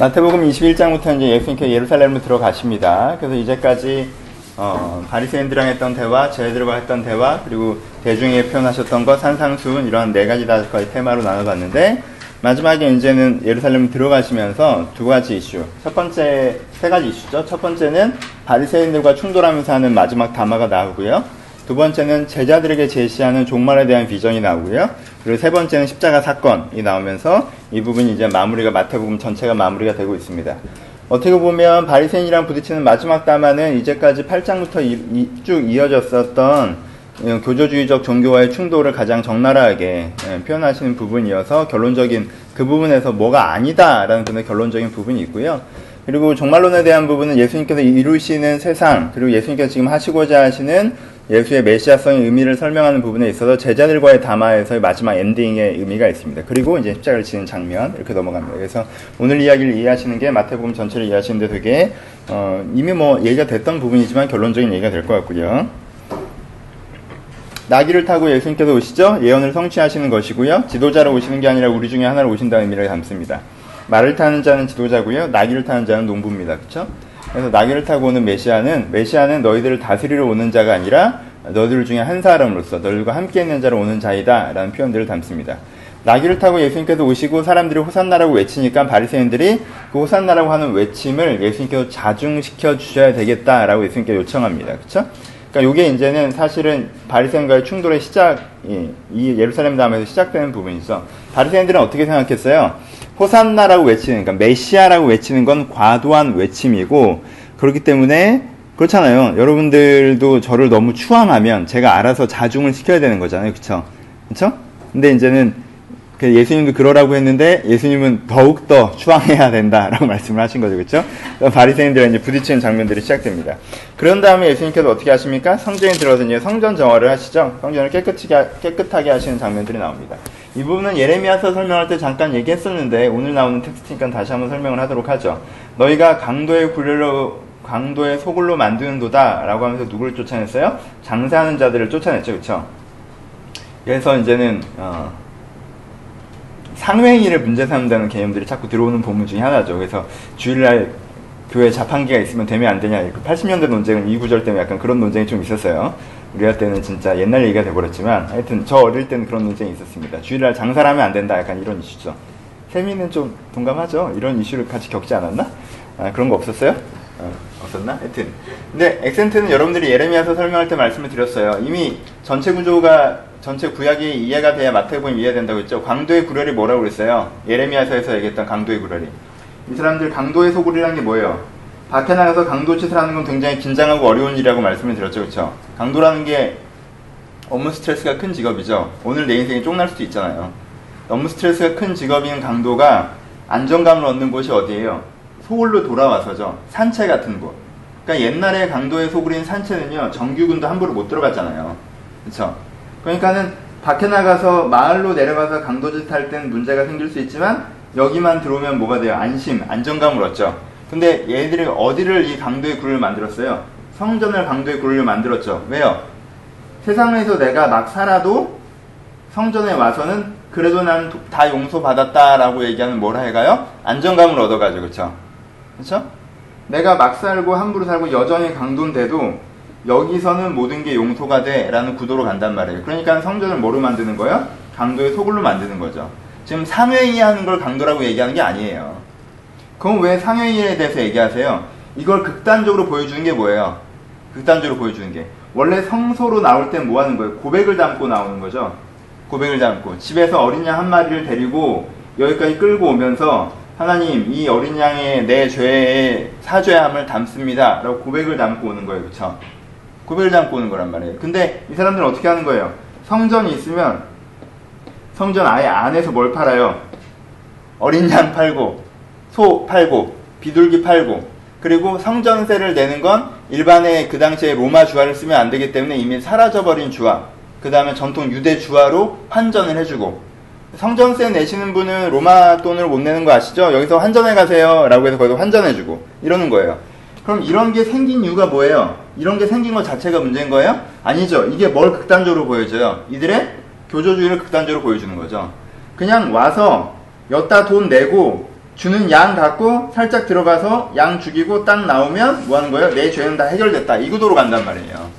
마태복음 21장부터 이제 예수님께서 예루살렘으로 들어가십니다. 그래서 이제까지 어, 바리새인들랑 했던 대화, 제자들과 했던 대화, 그리고 대중에게 표현하셨던 것, 산상수훈 이런 네 가지 다 거의 테마로 나눠봤는데 마지막에 이제는 예루살렘 들어가시면서 두 가지 이슈. 첫 번째 세 가지 이슈죠. 첫 번째는 바리새인들과 충돌하면서 하는 마지막 담화가 나오고요. 두 번째는 제자들에게 제시하는 종말에 대한 비전이 나오고요. 그리고 세 번째는 십자가 사건이 나오면서 이 부분이 이제 마무리가 마태복음 전체가 마무리가 되고 있습니다. 어떻게 보면 바리새인이랑 부딪히는 마지막 담화는 이제까지 8장부터 이, 이, 쭉 이어졌었던 교조주의적 종교와의 충돌을 가장 적나라하게 예, 표현하시는 부분이어서 결론적인 그 부분에서 뭐가 아니다라는 그런 결론적인 부분이 있고요. 그리고 종말론에 대한 부분은 예수님께서 이루시는 세상 그리고 예수님께서 지금 하시고자 하시는 예수의 메시아성의 의미를 설명하는 부분에 있어서 제자들과의 담화에서의 마지막 엔딩의 의미가 있습니다. 그리고 이제 십자가를 지는 장면 이렇게 넘어갑니다. 그래서 오늘 이야기를 이해하시는 게 마태복음 전체를 이해하시는데 되게 어, 이미 뭐 얘기가 됐던 부분이지만 결론적인 얘기가 될 것 같고요. 나귀를 타고 예수님께서 오시죠. 예언을 성취하시는 것이고요. 지도자로 오시는 게 아니라 우리 중에 하나로 오신다는 의미를 담습니다. 말을 타는 자는 지도자고요. 나귀를 타는 자는 농부입니다. 그렇죠? 그래서 나귀를 타고 오는 메시아는 메시아는 너희들을 다스리러 오는 자가 아니라 너희들 중에 한 사람으로서 너희들과 함께 있는 자로 오는 자이다 라는 표현들을 담습니다. 나귀를 타고 예수님께서 오시고 사람들이 호산나라고 외치니까 바리새인들이 그 호산나라고 하는 외침을 예수님께서 자중시켜 주셔야 되겠다라고 예수님께 요청합니다. 그렇죠? 그러니까 이게 이제는 사실은 바리새인과의 충돌의 시작이 이 예루살렘 다음에서 시작되는 부분이죠. 바리새인들은 어떻게 생각했어요? 호산나라고 외치는 그러니까 메시아라고 외치는 건 과도한 외침이고 그렇기 때문에 그렇잖아요. 여러분들도 저를 너무 추앙하면 제가 알아서 자중을 시켜야 되는 거잖아요. 그쵸? 그쵸? 근데 이제는 그 예수님도 그러라고 했는데 예수님은 더욱더 추앙해야 된다라고 말씀을 하신 거죠. 그쵸? 바리새인들은 이제 부딪히는 장면들이 시작됩니다. 그런 다음에 예수님께서 어떻게 하십니까? 성전에 들어서 이제 성전 정화를 하시죠. 성전을 깨끗하게, 깨끗하게 하시는 장면들이 나옵니다. 이 부분은 예레미야서 설명할 때 잠깐 얘기했었는데 오늘 나오는 텍스트니까 다시 한번 설명을 하도록 하죠. 너희가 강도의 굴레로 강도의 소굴로 만드는도다라고 하면서 누구를 쫓아냈어요? 장사하는 자들을 쫓아냈죠, 그렇죠? 그래서 이제는 어, 상회의를 문제 삼는다는 개념들이 자꾸 들어오는 본문 중에 하나죠. 그래서 주일날 교회 자판기가 있으면 되면 안 되냐. 80년대 논쟁은 이 구절 때문에 약간 그런 논쟁이 좀 있었어요. 우리 할 때는 진짜 옛날 얘기가 돼버렸지만 하여튼 저 어릴 때는 그런 논쟁이 있었습니다. 주일날 장사를 하면 안 된다. 약간 이런 이슈죠. 세미는 좀 동감하죠? 이런 이슈를 같이 겪지 않았나? 아, 그런 거 없었어요? 어, 없었나? 하여튼. 근데 엑센트는 여러분들이 예레미야서 설명할 때 말씀을 드렸어요. 이미 전체 구조가 전체 구약이 이해가 돼야 마태복음이 이해된다고 했죠. 강도의 구렬이 뭐라고 그랬어요? 예레미야서에서 얘기했던 강도의 구렬이. 이 사람들 강도의 소굴이라는 게 뭐예요? 밖에 나가서 강도짓을 하는 건 굉장히 긴장하고 어려운 일이라고 말씀을 드렸죠. 그렇죠? 강도라는 게 업무 스트레스가 큰 직업이죠. 오늘 내 인생이 쫑날 수도 있잖아요. 업무 스트레스가 큰 직업인 강도가 안정감을 얻는 곳이 어디예요? 소굴로 돌아와서죠. 산채 같은 곳. 그러니까 옛날에 강도의 소굴인 산채는요. 정규군도 함부로 못 들어갔잖아요. 그렇죠? 그러니까는 밖에 나가서 마을로 내려가서 강도짓 할 땐 문제가 생길 수 있지만 여기만 들어오면 뭐가 돼요? 안심, 안정감을 얻죠. 근데 얘들이 어디를 이 강도의 굴을 만들었어요? 성전을 강도의 굴을 만들었죠. 왜요? 세상에서 내가 막 살아도 성전에 와서는 그래도 난 다 용서받았다라고 얘기하는 뭐라 해가요? 안정감을 얻어가지고, 그쵸? 그쵸? 내가 막 살고 함부로 살고 여전히 강도인데도 여기서는 모든 게 용서가 돼 라는 구도로 간단 말이에요. 그러니까 성전을 뭐로 만드는 거예요? 강도의 소굴로 만드는 거죠. 지금 상회의 하는 걸 강도라고 얘기하는 게 아니에요. 그럼 왜 상회의에 대해서 얘기하세요? 이걸 극단적으로 보여주는 게 뭐예요? 극단적으로 보여주는 게. 원래 성소로 나올 땐 뭐 하는 거예요? 고백을 담고 나오는 거죠. 고백을 담고. 집에서 어린 양 한 마리를 데리고 여기까지 끌고 오면서 하나님, 이 어린 양의 내 죄의 사죄함을 담습니다. 라고 고백을 담고 오는 거예요. 그쵸? 고백을 담고 오는 거란 말이에요. 근데 이 사람들은 어떻게 하는 거예요? 성전이 있으면 성전 아예 안에서 뭘 팔아요? 어린 양 팔고, 소 팔고, 비둘기 팔고, 그리고 성전세를 내는 건 일반의 그 당시에 로마 주화를 쓰면 안 되기 때문에 이미 사라져버린 주화, 그 다음에 전통 유대 주화로 환전을 해주고, 성전세 내시는 분은 로마 돈을 못 내는 거 아시죠? 여기서 환전해 가세요. 라고 해서 거기서 환전해주고, 이러는 거예요. 그럼 이런 게 생긴 이유가 뭐예요? 이런 게 생긴 것 자체가 문제인 거예요? 아니죠. 이게 뭘 극단적으로 보여줘요? 이들의 교조주의를 극단적으로 보여주는 거죠. 그냥 와서 여따 돈 내고 주는 양 갖고 살짝 들어가서 양 죽이고 딱 나오면 뭐 하는 거예요? 내 죄는 다 해결됐다. 이 구도로 간단 말이에요.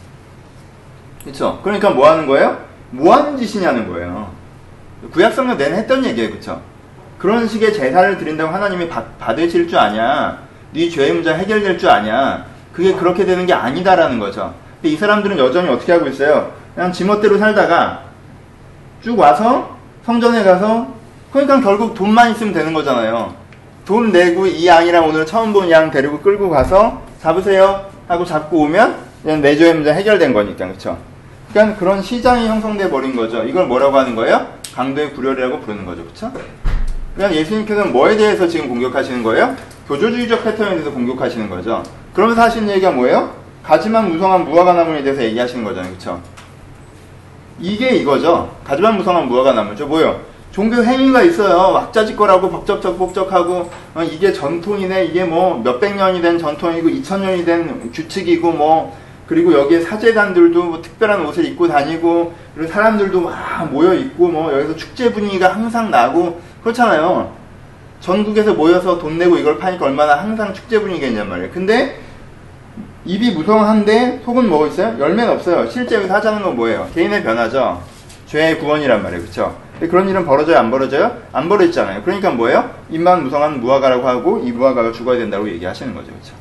그쵸? 그러니까 뭐 하는 거예요? 뭐 하는 짓이냐는 거예요. 구약성경 내내 했던 얘기예요. 그쵸? 그런 식의 제사를 드린다고 하나님이 받, 받으실 줄 아냐? 네 죄의 문제 해결될 줄 아냐? 그게 그렇게 되는 게 아니다라는 거죠. 근데 이 사람들은 여전히 어떻게 하고 있어요? 그냥 지멋대로 살다가 쭉 와서 성전에 가서 그러니까 결국 돈만 있으면 되는 거잖아요. 돈 내고 이 양이랑 오늘 처음 본 양 데리고 끌고 가서 잡으세요 하고 잡고 오면 그냥 내 죄의 문제 해결된 거니까 그렇죠. 그러니까 그런 시장이 형성돼 버린 거죠. 이걸 뭐라고 하는 거예요? 강도의 구렬이라고 부르는 거죠, 그렇죠? 그러니까 예수님께서는 뭐에 대해서 지금 공격하시는 거예요? 교조주의적 패턴에 대해서 공격하시는 거죠. 그러면서 하시는 얘기가 뭐예요? 가지만 무성한 무화과 나무에 대해서 얘기하시는 거잖아요, 그렇죠? 이게 이거죠. 가지만 무성한 무화과 나무죠. 뭐예요? 종교 행위가 있어요. 왁자지껄하고 법적적 복적하고 어, 이게 전통이네. 이게 뭐 몇백 년이 된 전통이고 이천 년이 된 규칙이고 뭐 그리고 여기에 사제단들도 뭐 특별한 옷을 입고 다니고 그리고 사람들도 막 모여 있고 뭐 여기서 축제 분위기가 항상 나고 그렇잖아요. 전국에서 모여서 돈 내고 이걸 파니까 얼마나 항상 축제 분위기겠냔 말이에요. 근데 입이 무성한데 속은 뭐 있어요? 열매는 없어요. 실제 하자는 건 뭐예요? 개인의 변화죠. 죄의 구원이란 말이에요. 그쵸? 그런 일은 벌어져요? 안 벌어져요? 안 벌어지잖아요. 그러니까 뭐예요? 입만 무성한 무화과라고 하고 이 무화과가 죽어야 된다고 얘기하시는 거죠. 그쵸?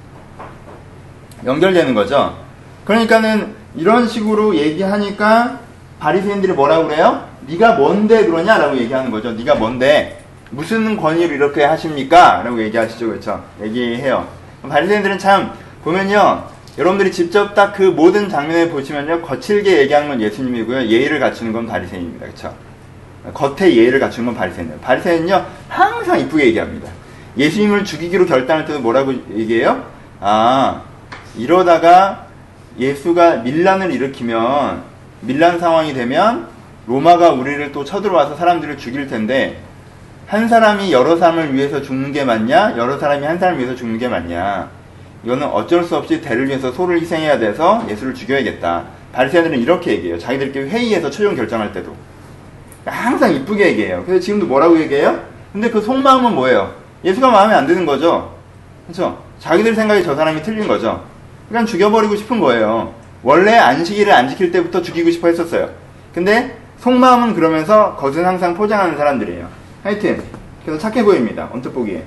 연결되는 거죠. 그러니까는 이런 식으로 얘기하니까 바리새인들이 뭐라고 그래요? 네가 뭔데 그러냐라고 얘기하는 거죠. 네가 뭔데 무슨 권위로 이렇게 하십니까? 라고 얘기하시죠. 그렇죠? 얘기해요. 바리새인들은 참 보면요. 여러분들이 직접 딱 그 모든 장면을 보시면요. 거칠게 얘기하는 건 예수님이고요. 예의를 갖추는 건 바리새인입니다. 그렇죠? 겉에 예의를 갖추는 건 바리새인이에요. 바리새인은요. 항상 이쁘게 얘기합니다. 예수님을 죽이기로 결단할 때도 뭐라고 얘기해요? 아, 이러다가 예수가 밀란을 일으키면 밀란 상황이 되면 로마가 우리를 또 쳐들어와서 사람들을 죽일 텐데 한 사람이 여러 사람을 위해서 죽는 게 맞냐? 여러 사람이 한 사람을 위해서 죽는 게 맞냐? 이거는 어쩔 수 없이 대를 위해서 소를 희생해야 돼서 예수를 죽여야겠다. 바리새인들은 이렇게 얘기해요. 자기들끼리 회의에서 최종 결정할 때도 항상 이쁘게 얘기해요. 그래서 지금도 뭐라고 얘기해요? 근데 그 속마음은 뭐예요? 예수가 마음에 안 드는 거죠. 그렇죠? 자기들 생각이 저 사람이 틀린 거죠. 그러니까 죽여버리고 싶은 거예요. 원래 안식일을 안 지킬 때부터 죽이고 싶어 했었어요. 근데 속마음은 그러면서 겉은 항상 포장하는 사람들이에요. 하여튼 그래서 착해 보입니다. 언뜻 보기에.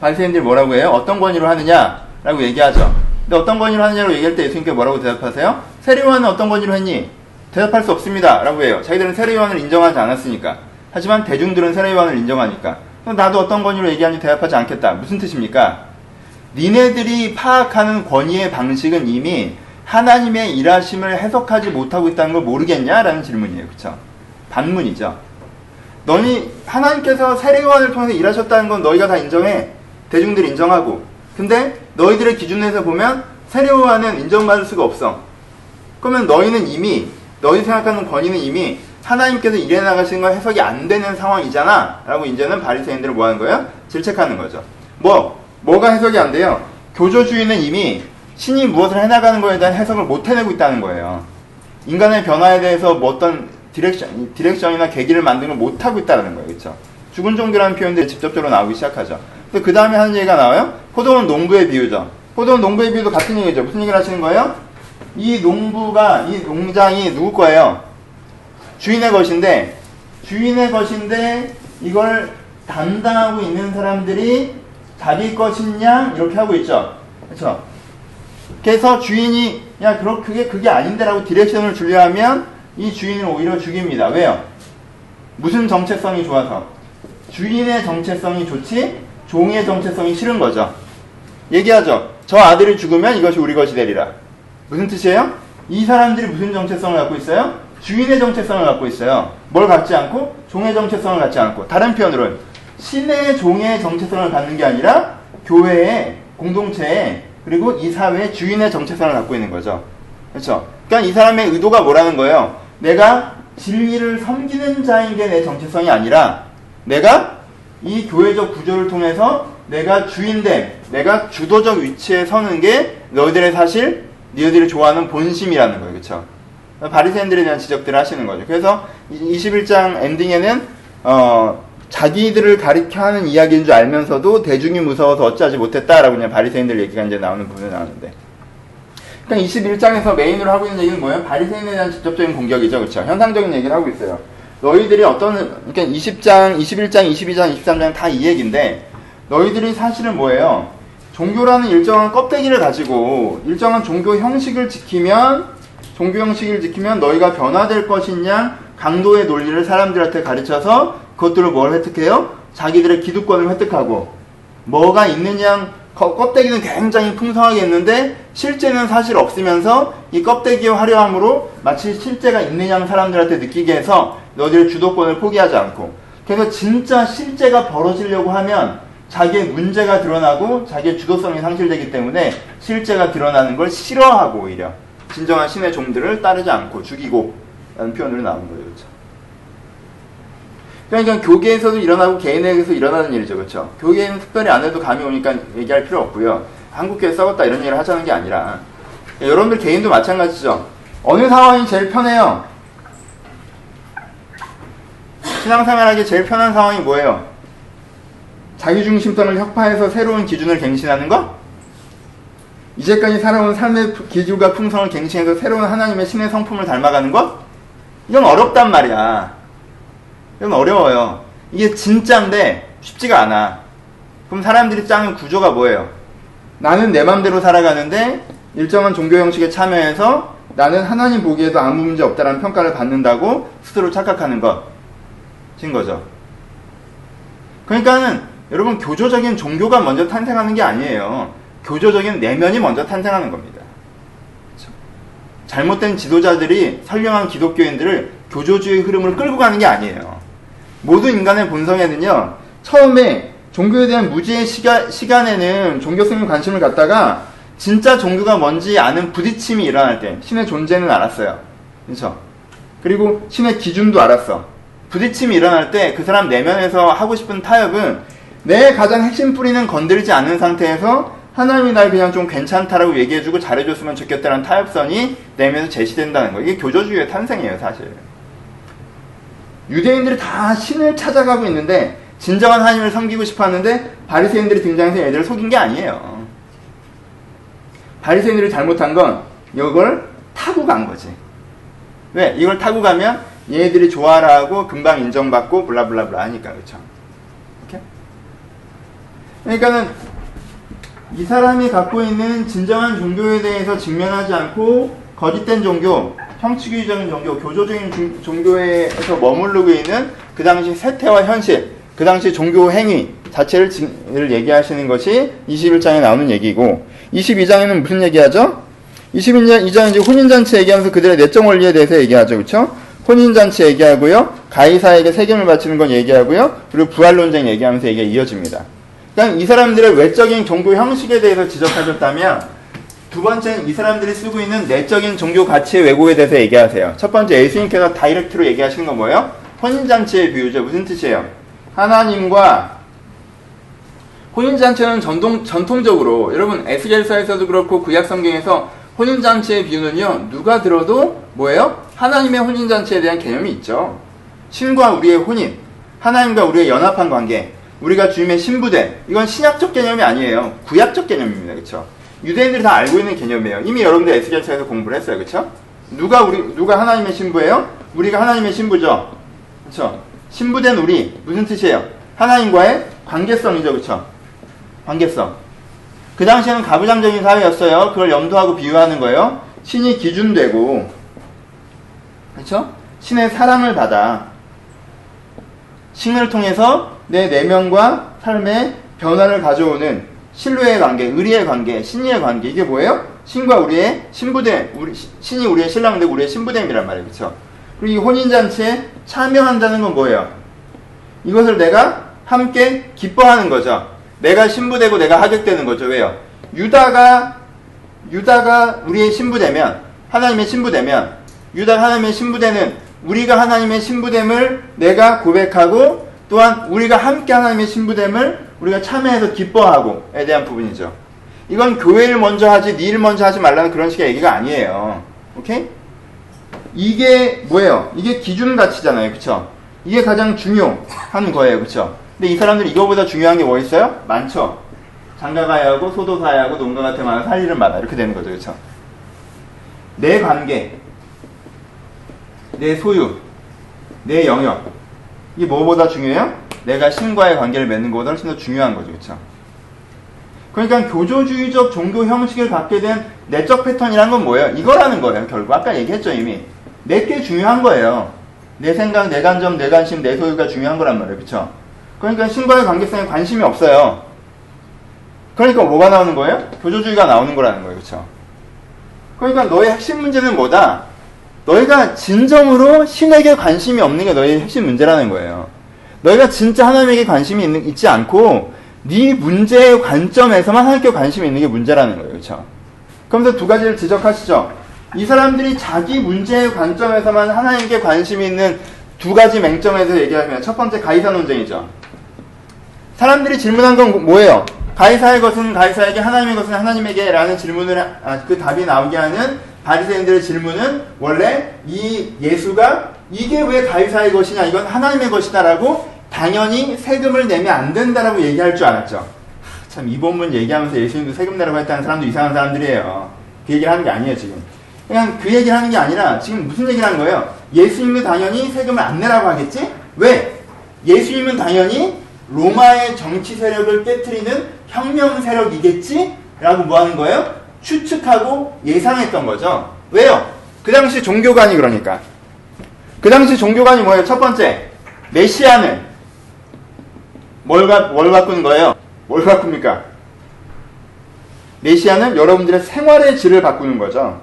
바리새인들이 뭐라고 해요? 어떤 권위로 하느냐라고 얘기하죠. 근데 어떤 권위로 하느냐고 얘기할 때 예수님께 뭐라고 대답하세요? 세례요한은 어떤 권위로 했니? 대답할 수 없습니다. 라고 해요. 자기들은 세례요한을 인정하지 않았으니까. 하지만 대중들은 세례요한을 인정하니까. 나도 어떤 권위로 얘기하니 대답하지 않겠다. 무슨 뜻입니까? 니네들이 파악하는 권위의 방식은 이미 하나님의 일하심을 해석하지 못하고 있다는 걸 모르겠냐 라는 질문이에요. 그쵸? 반문이죠. 너희 하나님께서 세례요한을 통해서 일하셨다는 건 너희가 다 인정해. 대중들이 인정하고. 근데 너희들의 기준에서 보면 세례요한은 인정받을 수가 없어. 그러면 너희는 이미 너희 생각하는 권위는 이미 하나님께서 일해 나가시는 건 해석이 안 되는 상황이잖아. 라고 이제는 바리새인들을 뭐 하는 거예요? 질책하는 거죠. 뭐 뭐가 해석이 안 돼요? 교조주의는 이미 신이 무엇을 해나가는 거에 대한 해석을 못 해내고 있다는 거예요. 인간의 변화에 대해서 뭐 어떤 direction, direction이나 계기를 만드는 걸 못하고 있다는 거예요. 그렇죠? 죽은 종교라는 표현들이 직접적으로 나오기 시작하죠. 그 다음에 하는 얘기가 나와요? 포도원 농부의 비유죠. 포도원 농부의 비유도 같은 얘기죠. 무슨 얘기를 하시는 거예요? 이 농부가, 이 농장이 누구 거예요? 주인의 것인데, 주인의 것인데, 이걸 담당하고 있는 사람들이 자기 것이냐? 이렇게 하고 있죠. 그렇죠? 그래서 주인이, 야, 그럼 그게, 그게 아닌데라고 디렉션을 주려 하면, 이 주인을 오히려 죽입니다. 왜요? 무슨 정체성이 좋아서? 주인의 정체성이 좋지, 종의 정체성이 싫은 거죠. 얘기하죠. 저 아들이 죽으면 이것이 우리 것이 되리라. 무슨 뜻이에요? 이 사람들이 무슨 정체성을 갖고 있어요? 주인의 정체성을 갖고 있어요. 뭘 갖지 않고? 종의 정체성을 갖지 않고. 다른 표현으로는 신의 종의 정체성을 갖는 게 아니라 교회의 공동체에 그리고 이 사회의 주인의 정체성을 갖고 있는 거죠. 그렇죠? 그러니까 이 사람의 의도가 뭐라는 거예요? 내가 진리를 섬기는 자인 게 내 정체성이 아니라 내가 이 교회적 구조를 통해서 내가 주인됨, 내가 주도적 위치에 서는 게 너희들의 사실, 너희들이 좋아하는 본심이라는 거예요. 그렇죠? 바리새인들에 대한 지적들을 하시는 거죠. 그래서 21장 엔딩에는 어, 자기들을 가리켜 하는 이야기인 줄 알면서도 대중이 무서워서 어찌하지 못했다라고 그냥 바리새인들 얘기가 이제 나오는 부분에 나오는데. 그러니까 21장에서 메인으로 하고 있는 얘기는 뭐예요? 바리새인에 대한 직접적인 공격이죠. 그렇죠? 현상적인 얘기를 하고 있어요. 너희들이 어떤 그러니까 20장, 21장, 22장, 23장 다 이 얘기인데 너희들이 사실은 뭐예요? 종교라는 일정한 껍데기를 가지고 일정한 종교 형식을 지키면 종교 형식을 지키면 너희가 변화될 것이냐 강도의 논리를 사람들한테 가르쳐서 그것들을 뭘 획득해요? 자기들의 기득권을 획득하고 뭐가 있느냐 껍데기는 굉장히 풍성하게 있는데 실제는 사실 없으면서 이 껍데기의 화려함으로 마치 실제가 있느냐 사람들한테 느끼게 해서 너희들의 주도권을 포기하지 않고 그래서 진짜 실제가 벌어지려고 하면 자기의 문제가 드러나고 자기의 주도성이 상실되기 때문에 실제가 드러나는 걸 싫어하고 오히려 진정한 신의 종들을 따르지 않고 죽이고 라는 표현으로 나오는 거예요. 그렇죠? 그러니까 교계에서도 일어나고 개인에게서 일어나는 일이죠. 그렇죠? 교계에는 특별히 안 해도 감이 오니까 얘기할 필요 없고요. 한국교회 썩었다 이런 얘기를 하자는 게 아니라 여러분들 개인도 마찬가지죠. 어느 상황이 제일 편해요? 신앙생활하기 제일 편한 상황이 뭐예요? 자기중심성을 혁파해서 새로운 기준을 갱신하는 거? 이제까지 살아온 삶의 기준과 풍성을 갱신해서 새로운 하나님의 신의 성품을 닮아가는 것? 이건 어렵단 말이야. 이건 어려워요. 이게 진짜인데 쉽지가 않아. 그럼 사람들이 짜는 구조가 뭐예요? 나는 내 맘대로 살아가는데 일정한 종교 형식에 참여해서 나는 하나님 보기에도 아무 문제 없다라는 평가를 받는다고 스스로 착각하는 것인 거죠. 그러니까는 여러분 교조적인 종교가 먼저 탄생하는 게 아니에요. 교조적인 내면이 먼저 탄생하는 겁니다. 그렇죠? 잘못된 지도자들이 선량한 기독교인들을 교조주의 흐름을 끌고 가는 게 아니에요. 모든 인간의 본성에는요, 처음에 종교에 대한 무지의 시가, 시간에는 종교성에 관심을 갖다가 진짜 종교가 뭔지 아는 부딪힘이 일어날 때 신의 존재는 알았어요. 그렇죠? 그리고 신의 기준도 알았어. 부딪힘이 일어날 때 그 사람 내면에서 하고 싶은 타협은 내 가장 핵심 뿌리는 건들지 않는 상태에서 하나님이 날 그냥 좀 괜찮다라고 얘기해주고 잘해줬으면 좋겠다는 타협선이 내면에서 제시된다는 거. 이게 교조주의의 탄생이에요, 사실. 유대인들이 다 신을 찾아가고 있는데 진정한 하나님을 섬기고 싶어 하는데 바리새인들이 등장해서 얘들을 속인 게 아니에요. 바리새인들이 잘못한 건 이걸 타고 간 거지. 왜? 이걸 타고 가면 얘들이 좋아라 하고 금방 인정받고 블라블라블라 하니까 그렇죠. 그러니까는 이 사람이 갖고 있는 진정한 종교에 대해서 직면하지 않고 거짓된 종교, 형치주의적인 종교, 교조적인 종교에서 머무르고 있는 그 당시 세태와 현실, 그 당시 종교 행위 자체를 얘기하시는 것이 21장에 나오는 얘기고 22장에는 무슨 얘기하죠? 22장 이제 혼인잔치 얘기하면서 그들의 내적 원리에 대해서 얘기하죠. 그렇죠? 혼인잔치 얘기하고요. 가이사에게 세금을 바치는 건 얘기하고요. 그리고 부활론쟁 얘기하면서 얘기가 이어집니다. 그러니까 이 사람들의 외적인 종교 형식에 대해서 지적하셨다면 두 번째는 이 사람들이 쓰고 있는 내적인 종교 가치의 왜곡에 대해서 얘기하세요. 첫 번째 예수님께서 다이렉트로 얘기하시는 건 뭐예요? 혼인잔치의 비유죠. 무슨 뜻이에요? 하나님과 혼인잔치는 전통, 전통적으로 여러분 에스겔서에서도 그렇고 구약성경에서 혼인잔치의 비유는요 누가 들어도 뭐예요? 하나님의 혼인잔치에 대한 개념이 있죠. 신과 우리의 혼인, 하나님과 우리의 연합한 관계, 우리가 주님의 신부대 이건 신약적 개념이 아니에요. 구약적 개념입니다. 그렇죠? 유대인들이 다 알고 있는 개념이에요. 이미 여러분들 에스겔서에서 공부를 했어요. 그렇죠? 누가 우리 누가 하나님의 신부예요? 우리가 하나님의 신부죠. 그렇죠? 신부된 우리 무슨 뜻이에요? 하나님과의 관계성이죠. 그렇죠? 관계성. 그 당시에는 가부장적인 사회였어요. 그걸 염두하고 비유하는 거예요. 신이 기준되고 그렇죠? 신의 사랑을 받아 신을 통해서 내 내면과 삶의 변화를 가져오는 신뢰의 관계, 의리의 관계, 신의의 관계 이게 뭐예요? 신과 우리의 신부됨, 우리, 신이 우리의 신랑 되고 우리의 신부됨이란 말이에요. 그렇죠? 그리고 이 혼인 잔치에 참여한다는 건 뭐예요? 이것을 내가 함께 기뻐하는 거죠. 내가 신부되고 내가 하객되는 거죠. 왜요? 유다가 유다가 우리의 신부되면 하나님의 신부되면 유다가 하나님의 신부되는 우리가 하나님의 신부됨을 내가 고백하고 또한 우리가 함께 하나님의 신부됨을 우리가 참여해서 기뻐하고에 대한 부분이죠. 이건 교회를 먼저 하지, 니를 먼저 하지 말라는 그런 식의 얘기가 아니에요. 오케이? 이게 뭐예요? 이게 기준 가치잖아요. 그쵸? 이게 가장 중요한 거예요. 그쵸? 근데 이 사람들이 이거보다 중요한 게 뭐 있어요? 많죠? 장가 가야 하고, 소도 사야 하고, 농가가 태어나서 살 일을 많아. 이렇게 되는 거죠. 그쵸? 내 관계, 내 소유, 내 영역. 이게 뭐보다 중요해요? 내가 신과의 관계를 맺는 것보다 훨씬 더 중요한 거죠. 그쵸? 그러니까 교조주의적 종교 형식을 갖게 된 내적 패턴이란 건 뭐예요? 이거라는 거예요. 결국 아까 얘기했죠 이미. 내게 중요한 거예요. 내 생각, 내 감정, 내 관심, 내 소유가 중요한 거란 말이에요. 그쵸? 그러니까 신과의 관계성에 관심이 없어요. 그러니까 뭐가 나오는 거예요? 교조주의가 나오는 거라는 거예요. 그쵸? 그러니까 너의 핵심 문제는 뭐다? 너희가 진정으로 신에게 관심이 없는 게 너의 핵심 문제라는 거예요. 너희가 진짜 하나님에게 관심이 있는, 있지 않고 네 문제의 관점에서만 하나님께 관심이 있는 게 문제라는 거예요. 그렇죠? 그러면서 두 가지를 지적하시죠. 이 사람들이 자기 문제의 관점에서만 하나님께 관심이 있는 두 가지 맹점에서 얘기하면 첫 번째 가이사 논쟁이죠. 사람들이 질문한 건 뭐예요? 가이사의 것은 가이사에게 하나님의 것은 하나님에게 라는 질문을 아, 그 답이 나오게 하는 바리새인들의 질문은 원래 이 예수가 이게 왜 가이사의 것이냐 이건 하나님의 것이다라고 당연히 세금을 내면 안 된다라고 얘기할 줄 알았죠. 참 이 본문 얘기하면서 예수님도 세금 내라고 했다는 사람도 이상한 사람들이에요. 그 얘기를 하는 게 아니에요 지금. 그냥 그 얘기를 하는 게 아니라 지금 무슨 얘기를 하는 거예요? 예수님도 당연히 세금을 안 내라고 하겠지? 왜? 예수님은 당연히 로마의 정치 세력을 깨뜨리는 혁명 세력이겠지? 라고 뭐 하는 거예요? 추측하고 예상했던 거죠. 왜요? 그 당시 종교관이 그러니까. 그 당시 종교관이 뭐예요? 첫 번째, 메시안을 뭘, 가, 뭘 바꾸는 거예요? 뭘 바꿉니까? 메시아는 여러분들의 생활의 질을 바꾸는 거죠.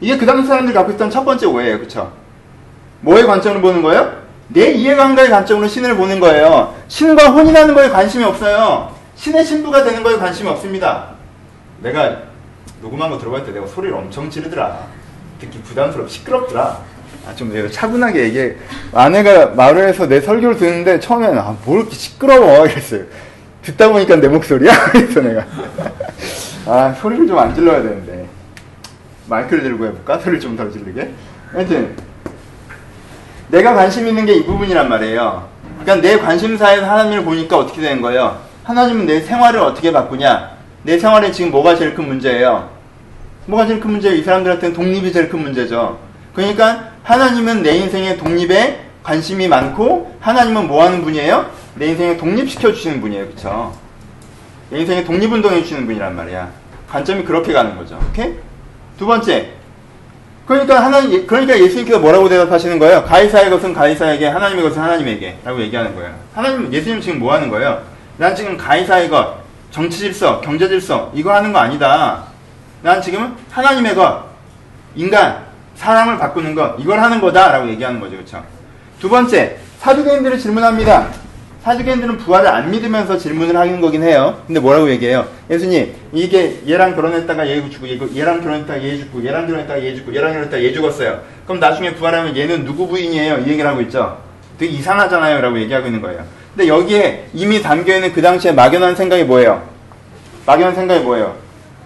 이게 그 당시 사람들이 갖고 있던 첫 번째 오해예요. 그쵸? 뭐의 관점으로 보는 거예요? 내 이해관계의 관점으로 신을 보는 거예요. 신과 혼인하는 거에 관심이 없어요. 신의 신부가 되는 거에 관심이 없습니다. 내가 녹음한 거 들어갈 때 내가 소리를 엄청 지르더라. 듣기 부담스럽고 시끄럽더라. 아, 좀 내가 차분하게 얘기해. 아내가 말을 해서 내 설교를 듣는데 처음에는 아, 뭘 이렇게 시끄러워. 이랬어요. 듣다 보니까 내 목소리야? 그래서 내가. 아, 소리를 좀 안 질러야 되는데. 마이크를 들고 해볼까? 소리를 좀더 지르게. 하여튼, 내가 관심 있는 게 이 부분이란 말이에요. 그러니까 내 관심사에서 하나님을 보니까 어떻게 되는 거예요? 하나님은 내 생활을 어떻게 바꾸냐? 내 생활에 지금 뭐가 제일 큰 문제예요? 뭐가 제일 큰 문제예요? 이 사람들한테는 독립이 제일 큰 문제죠. 그러니까 하나님은 내 인생의 독립에 관심이 많고 하나님은 뭐 하는 분이에요? 내 인생을 독립시켜 주시는 분이에요. 그쵸? 내 인생에 독립운동해 주시는 분이란 말이야. 관점이 그렇게 가는 거죠. 오케이? 두 번째. 그러니까 하나님, 그러니까 예수님께서 뭐라고 대답하시는 거예요? 가이사의 것은 가이사에게, 하나님의 것은 하나님에게. 라고 얘기하는 거예요. 하나님, 예수님 지금 뭐 하는 거예요? 난 지금 가이사의 것, 정치 질서, 경제 질서, 이거 하는 거 아니다. 난 지금 하나님의 것, 인간, 사람을 바꾸는 것, 이걸 하는 거다라고 얘기하는 거죠. 그렇죠? 두 번째, 사두개인들을 질문합니다. 사두개인들은 부활을 안 믿으면서 질문을 하는 거긴 해요. 근데 뭐라고 얘기해요? 예수님, 이게 얘랑 결혼했다가 얘 죽고, 얘랑 결혼했다가 얘 죽고, 얘랑 결혼했다가 얘 죽고, 얘랑 결혼했다가 얘 죽었어요. 그럼 나중에 부활하면 얘는 누구 부인이에요? 이 얘기를 하고 있죠. 되게 이상하잖아요. 라고 얘기하고 있는 거예요. 근데 여기에 이미 담겨있는 그 당시에 막연한 생각이 뭐예요? 막연한 생각이 뭐예요?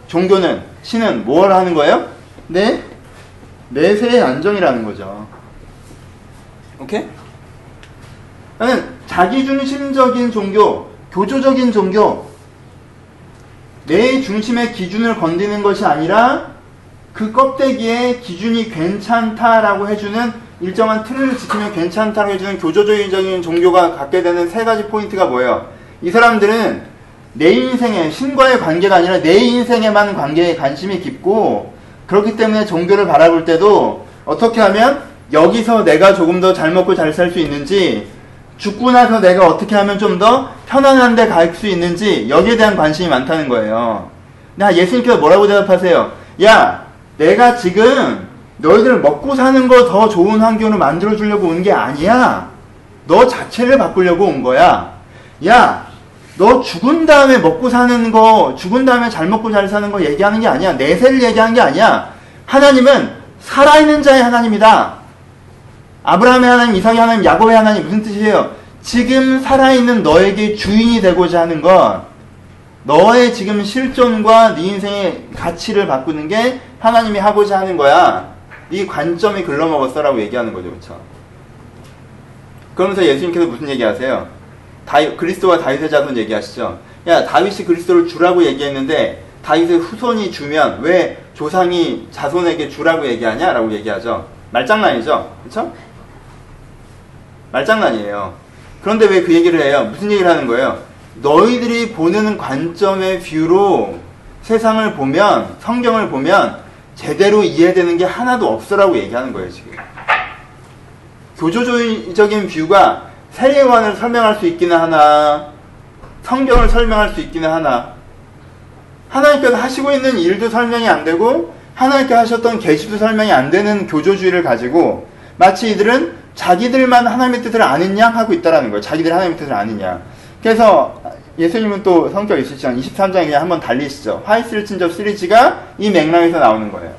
종교는, 신은 뭘 하는 거예요? 네? 내세의 안정이라는 거죠. 오케이? 나는 자기중심적인 종교, 교조적인 종교, 내 중심의 기준을 건드는 것이 아니라 그 껍데기에 기준이 괜찮다라고 해주는 일정한 틀을 지키면 괜찮다고 해주는 교조적인 종교가 갖게 되는 세 가지 포인트가 뭐예요? 이 사람들은 내 인생에 신과의 관계가 아니라 내 인생에만 관계에 관심이 깊고 그렇기 때문에 종교를 바라볼 때도 어떻게 하면 여기서 내가 조금 더 잘 먹고 잘 살 수 있는지 죽고 나서 내가 어떻게 하면 좀 더 편안한 데 갈 수 있는지 여기에 대한 관심이 많다는 거예요. 나 예수님께서 뭐라고 대답하세요? 야, 내가 지금 너희들 먹고 사는 거 더 좋은 환경을 만들어 주려고 온 게 아니야. 너 자체를 바꾸려고 온 거야. 야, 너 죽은 다음에 먹고 사는 거, 죽은 다음에 잘 먹고 잘 사는 거 얘기하는 게 아니야. 내세를 얘기하는 게 아니야. 하나님은 살아있는 자의 하나님이다. 아브라함의 하나님, 이삭의 하나님, 야곱의 하나님 무슨 뜻이에요? 지금 살아있는 너에게 주인이 되고자 하는 건 너의 지금 실존과 네 인생의 가치를 바꾸는 게 하나님이 하고자 하는 거야. 이 관점이 글러먹었어라고 얘기하는 거죠, 그렇죠? 그러면서 예수님께서 무슨 얘기하세요? 다이, 그리스도와 다윗의 자손 얘기하시죠. 야 다윗이 그리스도를 주라고 얘기했는데 다윗의 후손이 주면 왜 조상이 자손에게 주라고 얘기하냐라고 얘기하죠. 말장난이죠, 그렇죠? 말장난이에요. 그런데 왜 그 얘기를 해요? 무슨 얘기를 하는 거예요? 너희들이 보는 관점의 뷰로 세상을 보면 성경을 보면 제대로 이해되는 게 하나도 없어라고 얘기하는 거예요, 지금. 교조적인 뷰가 세례요한을 설명할 수 있기는 하나, 성경을 설명할 수 있기는 하나, 하나님께서 하시고 있는 일도 설명이 안 되고, 하나님께 하셨던 계시도 설명이 안 되는 교조주의를 가지고, 마치 이들은 자기들만 하나님의 뜻을 아는 양 하고 있다라는 거예요. 자기들 하나님의 뜻을 아는 양. 그래서 예수님은 또 성격 있으시잖아요. 23장에 그냥 한번 달리시죠. 화이스를 친접 시리즈가 이 맥락에서 나오는 거예요.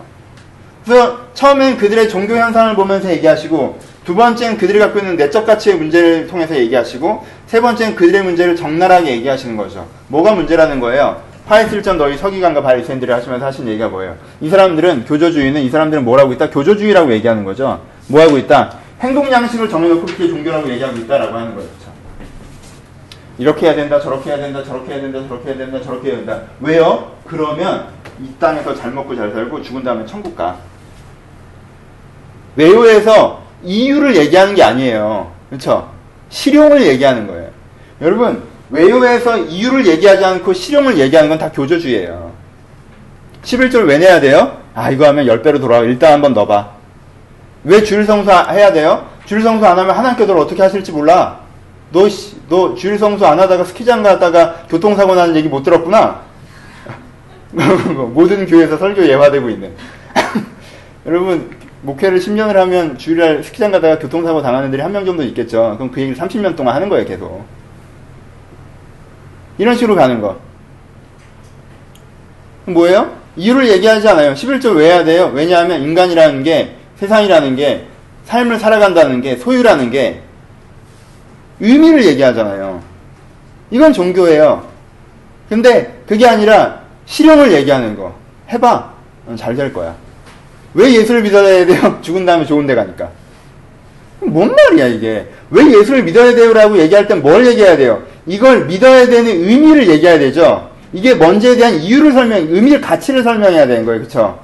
그래서 처음엔 그들의 종교 현상을 보면서 얘기하시고 두 번째는 그들이 갖고 있는 내적 가치의 문제를 통해서 얘기하시고 세 번째는 그들의 문제를 적나라하게 얘기하시는 거죠. 뭐가 문제라는 거예요? 파이슬전 너희 서기관과 바리새인들이 하시면서 하신 얘기가 뭐예요? 이 사람들은 교조주의는 이 사람들은 뭐라고 있다? 교조주의라고 얘기하는 거죠. 뭐 하고 있다? 행동 양식을 정해놓고 그렇게 종교라고 얘기하고 있다라고 하는 거예요. 이렇게 해야 된다, 저렇게 해야 된다, 저렇게 해야 된다, 저렇게 해야 된다, 저렇게 해야 된다. 왜요? 그러면 이 땅에서 잘 먹고 잘 살고 죽은 다음에 천국 가. 외우에서 이유를 얘기하는 게 아니에요. 그렇죠? 실용을 얘기하는 거예요. 여러분, 외우에서 이유를 얘기하지 않고 실용을 얘기하는 건 다 교조주의예요. 11조를 왜 내야 돼요? 아, 이거 하면 10배로 돌아와. 일단 한번 넣어봐. 왜 주일 성수 해야 돼요? 주일 성수 안 하면 하나님께서 어떻게 하실지 몰라. 너, 너 주일 성수 안 하다가 스키장 갔다가 교통사고 나는 얘기 못 들었구나? 모든 교회에서 설교 예화되고 있는. 여러분, 목회를 10년을 하면 주일날 스키장 가다가 교통사고 당하는 애들이 한 명 정도 있겠죠. 그럼 그 얘기를 30년 동안 하는 거예요, 계속. 이런 식으로 가는 거. 뭐예요? 이유를 얘기하지 않아요. 11조 왜 해야 돼요? 왜냐하면 인간이라는 게, 세상이라는 게, 삶을 살아간다는 게, 소유라는 게, 의미를 얘기하잖아요. 이건 종교예요. 근데 그게 아니라 실용을 얘기하는 거. 해봐. 잘 될 거야. 왜 예수를 믿어야 돼요? 죽은 다음에 좋은 데 가니까. 뭔 말이야, 이게. 왜 예수를 믿어야 돼요 라고 얘기할 땐 뭘 얘기해야 돼요? 이걸 믿어야 되는 의미를 얘기해야 되죠? 이게 뭔지에 대한 이유를 설명, 의미를, 가치를 설명해야 되는 거예요. 그쵸?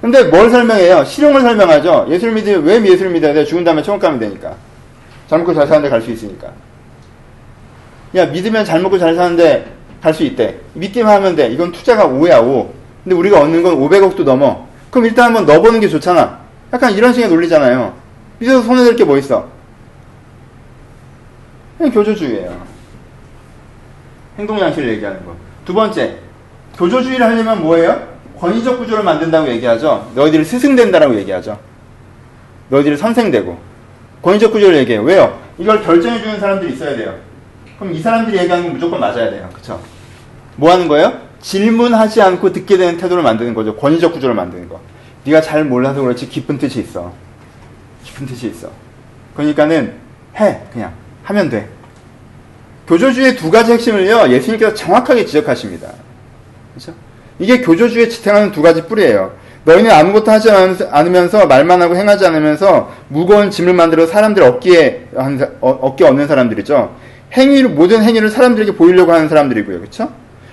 근데 뭘 설명해요? 실용을 설명하죠? 예수를 믿으면, 왜 예수를 믿어야 돼요? 죽은 다음에 천국 가면 되니까. 잘 먹고 잘 사는데 갈 수 있으니까. 야, 믿으면 잘 먹고 잘 사는데 갈 수 있대. 믿기만 하면 돼. 이건 투자가 5야, 5. 근데 우리가 얻는 건 500억도 넘어. 그럼 일단 한번 넣어보는 게 좋잖아. 약간 이런 식의 논리잖아요. 믿어서 손해될 게 뭐 있어? 그냥 교조주의예요. 행동양식을 얘기하는 거. 두 번째, 교조주의를 하려면 뭐예요? 권위적 구조를 만든다고 얘기하죠. 너희들이 스승된다라고 얘기하죠. 너희들이 선생되고. 권위적 구조를 얘기해요. 왜요? 이걸 결정해주는 사람들이 있어야 돼요. 그럼 이 사람들이 얘기하는 건 무조건 맞아야 돼요. 그쵸? 뭐 하는 거예요? 질문하지 않고 듣게 되는 태도를 만드는 거죠. 권위적 구조를 만드는 거. 네가 잘 몰라서 그렇지 깊은 뜻이 있어. 깊은 뜻이 있어. 그러니까는 해 그냥 하면 돼. 교조주의 두 가지 핵심을요 예수님께서 정확하게 지적하십니다. 그렇죠? 이게 교조주의 지탱하는 두 가지 뿌리예요. 너희는 아무것도 하지 않으면서 말만 하고 행하지 않으면서 무거운 짐을 만들어 사람들 어깨에 어깨 얻는 사람들이죠. 행위를 모든 행위를 사람들에게 보이려고 하는 사람들이고요. 그렇죠?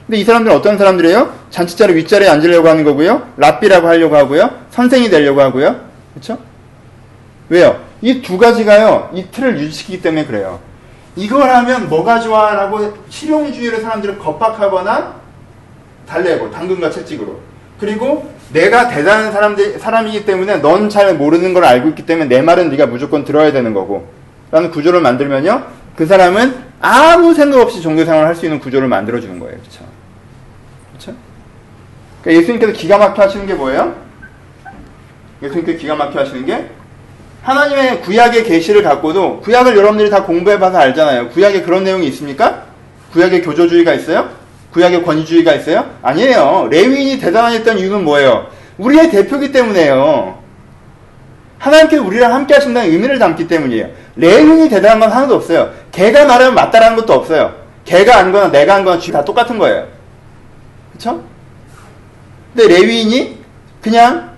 근데 이 사람들은 어떤 사람들이에요? 잔치자리 윗자리에 앉으려고 하는 거고요. 랍비라고 하려고 하고요. 선생이 되려고 하고요. 그렇죠? 왜요? 이 두 가지가요. 이 틀을 유지시키기 때문에 그래요. 이걸 하면 뭐가 좋아라고 실용주의를 사람들을 겁박하거나 달래고 당근과 채찍으로. 그리고 내가 대단한 사람들, 사람이기 때문에 넌 잘 모르는 걸 알고 있기 때문에 내 말은 네가 무조건 들어야 되는 거고. 라는 구조를 만들면요. 그 사람은 아무 생각 없이 종교 생활을 할 수 있는 구조를 만들어 주는 거예요. 그렇죠? 그렇죠? 그러니까 예수님께서 기가 막혀 하시는 게 뭐예요? 예수님께서 기가 막혀 하시는 게 하나님의 구약의 계시를 갖고도 구약을 여러분들이 다 공부해 봐서 알잖아요. 구약에 그런 내용이 있습니까? 구약에 교조주의가 있어요? 구약에 권위주의가 있어요? 아니에요. 레위인이 대단했던 이유는 뭐예요? 우리의 대표기 때문에요. 하나님께서 우리랑 함께 하신다는 의미를 담기 때문이에요. 레위인이 대단한 건 하나도 없어요. 걔가 말하면 맞다라는 것도 없어요. 걔가 안 거나 내가 한 거나 다 똑같은 거예요. 그쵸? 근데 레위인이 그냥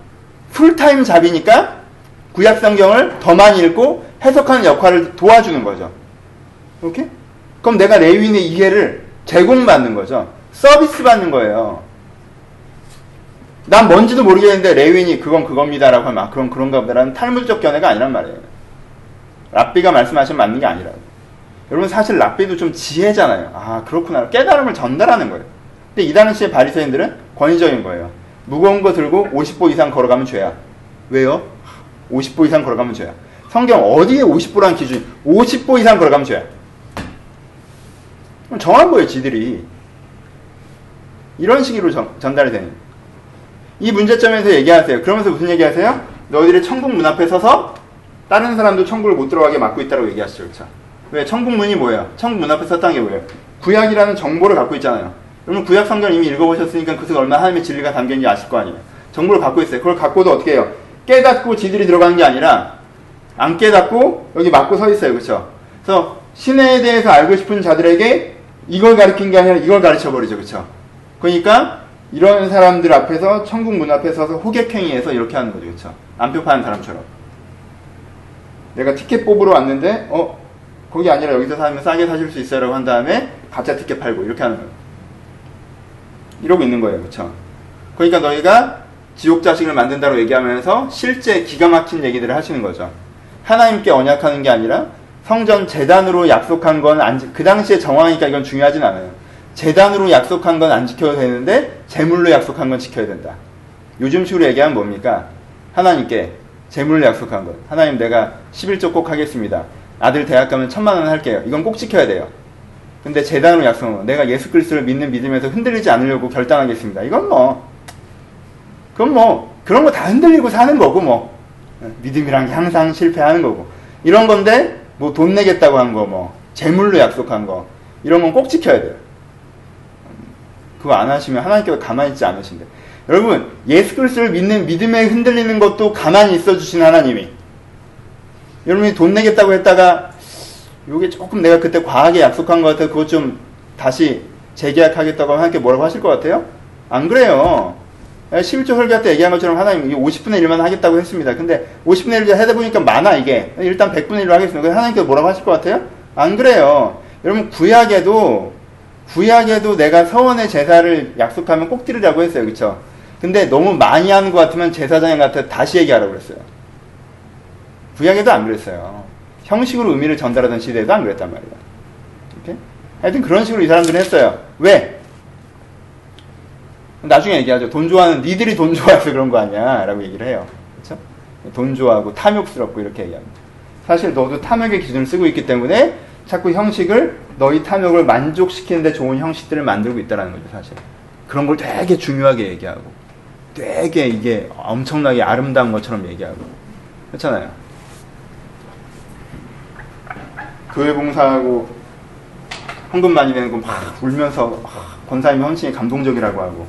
풀타임 잡이니까 구약 성경을 더 많이 읽고 해석하는 역할을 도와주는 거죠. 오케이? 그럼 내가 레위인의 이해를 제공받는 거죠. 서비스 받는 거예요. 난 뭔지도 모르겠는데 레위인이 그건 그겁니다라고 하면 아, 그럼 그런가 보다라는 탈무적 견해가 아니란 말이에요. 랍비가 말씀하신 맞는 게 아니라. 여러분 사실 랍비도 좀 지혜잖아요. 아 그렇구나. 깨달음을 전달하는 거예요. 근데 이 당시의 바리새인들은 권위적인 거예요. 무거운 거 들고 50보 이상 걸어가면 죄야. 왜요? 50보 이상 걸어가면 죄야. 성경 어디에 50보라는 기준이 50보 이상 걸어가면 죄야. 정한 거예요, 지들이. 이런 식으로 전, 전달이 되는. 이 문제점에서 얘기하세요. 그러면서 무슨 얘기하세요? 너희들이 천국 문 앞에 서서 다른 사람도 천국을 못 들어가게 막고 있다고 얘기하시죠. 그렇죠? 왜? 천국 문이 뭐예요? 천국 문 앞에 섰다는 게 뭐예요? 구약이라는 정보를 갖고 있잖아요. 여러분 구약 성경 이미 읽어보셨으니까 그속 얼마나 하나님의 진리가 담겨있는지 아실 거 아니에요. 정보를 갖고 있어요. 그걸 갖고도 어떻게 해요? 깨닫고 지들이 들어가는 게 아니라 안 깨닫고 여기 막고 서 있어요. 그렇죠? 그래서 신에 대해서 알고 싶은 자들에게 이걸 가르친 게 아니라 이걸 가르쳐 버리죠. 그렇죠? 그러니까 이런 사람들 앞에서 천국 문 앞에 서서 호객행위해서 이렇게 하는 거죠. 그렇죠? 안표 파는 사람처럼. 내가 티켓 뽑으러 왔는데 어 거기 아니라 여기서 사면 싸게 사실 수 있어요라고 한 다음에 가짜 티켓 팔고 이렇게 하는 거예요. 이러고 있는 거예요. 그렇죠? 그러니까 너희가 지옥 자식을 만든다고 얘기하면서 실제 기가 막힌 얘기들을 하시는 거죠. 하나님께 언약하는 게 아니라 성전 재단으로 약속한 건 그 당시에 정황이니까 이건 중요하진 않아요. 재단으로 약속한 건 안 지켜도 되는데 재물로 약속한 건 지켜야 된다. 요즘식으로 얘기하면 뭡니까? 하나님께 재물로 약속한 것. 하나님 내가 11조 꼭 하겠습니다. 아들 대학 가면 천만 원 할게요. 이건 꼭 지켜야 돼요. 근데 재단으로 약속은 내가 예수 그리스도를 믿는 믿음에서 흔들리지 않으려고 결단하겠습니다. 이건 뭐 그건 뭐 그런 거 다 흔들리고 사는 거고 뭐 믿음이란 게 항상 실패하는 거고 이런 건데 뭐 돈 내겠다고 한 거 뭐 재물로 약속한 거 이런 건 꼭 지켜야 돼요. 그거 안 하시면 하나님께서 가만히 있지 않으신데 여러분 예수 그리스도를 믿는 믿음에 흔들리는 것도 가만히 있어 주신 하나님이 여러분이 돈 내겠다고 했다가 요게 조금 내가 그때 과하게 약속한 것 같아서 그것 좀 다시 재계약하겠다고 하면 하나님께 뭐라고 하실 것 같아요? 안 그래요. 11조 설교 때 얘기한 것처럼 하나님 이 50분의 1만 하겠다고 했습니다. 근데 50분의 1을 하다 보니까 많아 이게. 일단 100분의 1로 하겠습니다. 하나님께 뭐라고 하실 것 같아요? 안 그래요. 여러분 구약에도 구약에도 내가 서원의 제사를 약속하면 꼭 드리라고 했어요. 그쵸? 근데 너무 많이 하는 것 같으면 제사장에 같아 다시 얘기하라고 그랬어요. 구약에도 안 그랬어요. 형식으로 의미를 전달하던 시대에도 안 그랬단. 오케이? 하여튼 그런 식으로 이 사람들은 했어요. 왜? 나중에 얘기하죠. 돈 좋아하는 니들이 돈 좋아해서 그런 거 아니야 라고 얘기를 해요. 그렇죠? 돈 좋아하고 탐욕스럽고 이렇게 얘기합니다. 사실 너도 탐욕의 기준을 쓰고 있기 때문에 자꾸 형식을 너희 탐욕을 만족시키는데 좋은 형식들을 만들고 있다는 거죠, 사실. 그런 걸 되게 중요하게 얘기하고 되게 이게 엄청나게 아름다운 것처럼 얘기하고 그렇잖아요. 교회 봉사하고 헌금 많이 내는 거 막 울면서 권사님이 헌신이 감동적이라고 하고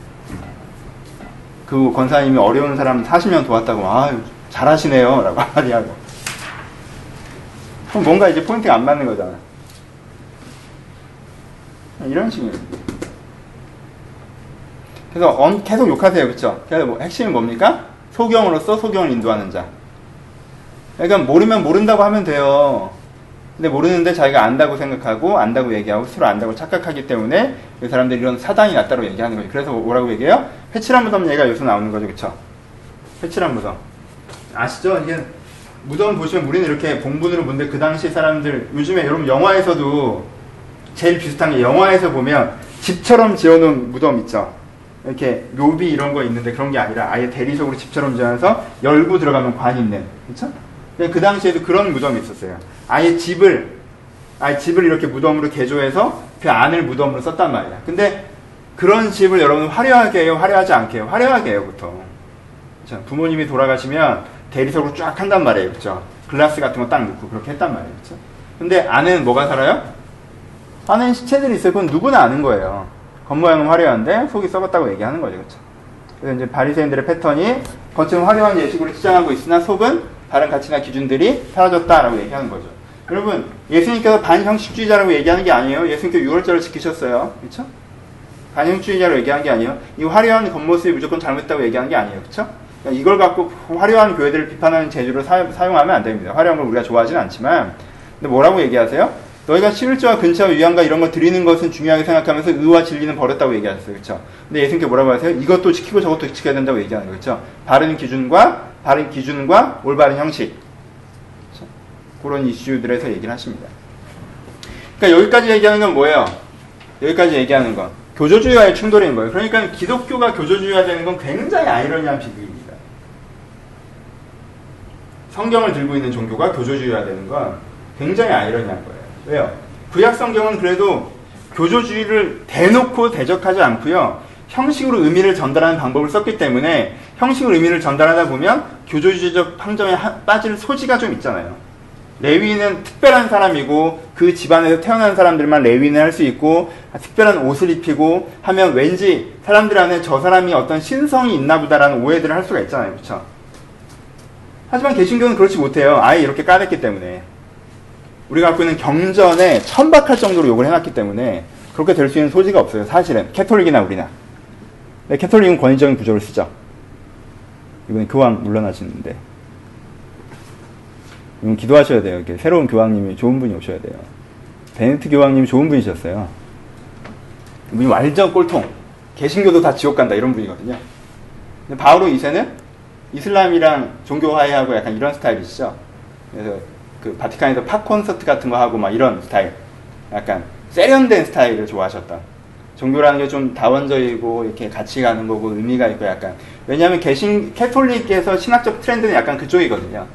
그 권사님이 어려운 사람 40년 도왔다고 아 잘하시네요. 라고 한마디 하고. 그럼 뭔가 이제 포인트가 안 맞는 거잖아. 이런 식이에요 그래서 계속 욕하세요. 그쵸? 그래서 뭐 핵심이 뭡니까? 소경으로서 소경을 인도하는 자. 그러니까 모르면 모른다고 하면 돼요. 근데 모르는데 자기가 안다고 생각하고 안다고 얘기하고 스스로 안다고 착각하기 때문에 그 사람들이 이런 사단이 났다고 얘기하는 거죠. 그래서 뭐라고 얘기해요? 회칠한 무덤 얘기가 여기서 나오는 거죠. 그쵸? 회칠한 무덤. 아시죠? 이게 무덤 보시면 우리는 이렇게 봉분으로 보는데 그 당시 사람들 요즘에 여러분 영화에서도 제일 비슷한 게 영화에서 보면 집처럼 지어놓은 무덤 있죠. 이렇게 묘비 이런 거 있는데 그런 게 아니라 아예 대리석으로 집처럼 지어서 열고 들어가면 관 있는. 그쵸? 그 당시에도 그런 무덤이 있었어요. 아예 집을 아예 집을 이렇게 무덤으로 개조해서 그 안을 무덤으로 썼단 말이야. 근데 그런 집을 여러분 화려하게 해요, 화려하지 않게 해요? 화려하게 해요, 보통. 그렇죠? 부모님이 돌아가시면 대리석으로 쫙 한단 말이에요, 그렇죠? 글라스 같은 거 딱 넣고 그렇게 했단 말이에요, 그렇죠? 근데 안에는 뭐가 살아요? 안에는 시체들이 있어요. 그건 누구나 아는 거예요. 겉모양은 화려한데 속이 썩었다고 얘기하는 거죠, 그렇죠? 그래서 이제 바리새인들의 패턴이 겉은 화려한 예식으로 치장하고 있으나 속은 다른 가치나 기준들이 사라졌다라고 얘기하는 거죠. 여러분, 예수님께서 반형식주의자라고 얘기하는 게 아니에요. 예수님께서 6월절을 지키셨어요. 그렇죠? 반형주의자로 얘기한 게 아니에요. 이 화려한 겉모습이 무조건 잘못했다고 얘기하는 게 아니에요. 그렇죠? 그러니까 이걸 갖고 화려한 교회들을 비판하는 재주로 사, 용하면안 됩니다. 화려한 걸 우리가 좋아하지는 않지만 근데 뭐라고 얘기하세요? 너희가 11조와 근처와 위안과 이런 거 드리는 것은 중요하게 생각하면서 의와 진리는 버렸다고 얘기하셨어요. 그렇죠? 근데 예수님께 뭐라고 하세요? 이것도 지키고 저것도 지켜야 된다고 얘기하는 거죠. 바른 기준과 바른 기준과 올바른 형식. 그렇죠? 그런 이슈들에서 얘기를 하십니다. 그러니까 여기까지 얘기하는 건 뭐예요? 여기까지 얘기하는 건 교조주의와의 충돌인 거예요. 그러니까 기독교가 교조주의화 되는 건 굉장히 아이러니한 비극입니다. 성경을 들고 있는 종교가 교조주의화 되는 건 굉장히 아이러니한 거예요. 왜요? 구약 성경은 그래도 교조주의를 대놓고 대적하지 않고요. 형식으로 의미를 전달하는 방법을 썼기 때문에 형식으로 의미를 전달하다 보면 교조주의적 판정에 빠질 소지가 좀 있잖아요. 레위는 특별한 사람이고 그 집안에서 태어난 사람들만 레위는 할 수 있고 특별한 옷을 입히고 하면 왠지 사람들 안에 저 사람이 어떤 신성이 있나 보다라는 오해들을 할 수가 있잖아요. 그렇죠? 하지만 개신교는 그렇지 못해요. 아예 이렇게 까냈기 때문에. 우리가 갖고 있는 경전에 천박할 정도로 욕을 해놨기 때문에 그렇게 될 수 있는 소지가 없어요. 사실은. 캐톨릭이나 우리나. 네, 캐톨릭은 권위적인 구조를 쓰죠. 이번에 교황 물러나시는데. 이건 기도하셔야 돼요. 이렇게 새로운 교황님이 좋은 분이 오셔야 돼요. 베네트 교황님이 좋은 분이셨어요. 이분이 완전 꼴통. 개신교도 다 지옥 간다. 이런 분이거든요. 근데 바오로 2세는 이슬람이랑 종교 화해하고 약간 이런 스타일이시죠. 그래서 그 바티칸에서 팝 콘서트 같은 거 하고 막 이런 스타일. 약간 세련된 스타일을 좋아하셨다. 종교라는 게 좀 다원적이고 이렇게 같이 가는 거고 의미가 있고 약간 왜냐하면 개신 캐톨릭에서 신학적 트렌드는 약간 그쪽이거든요.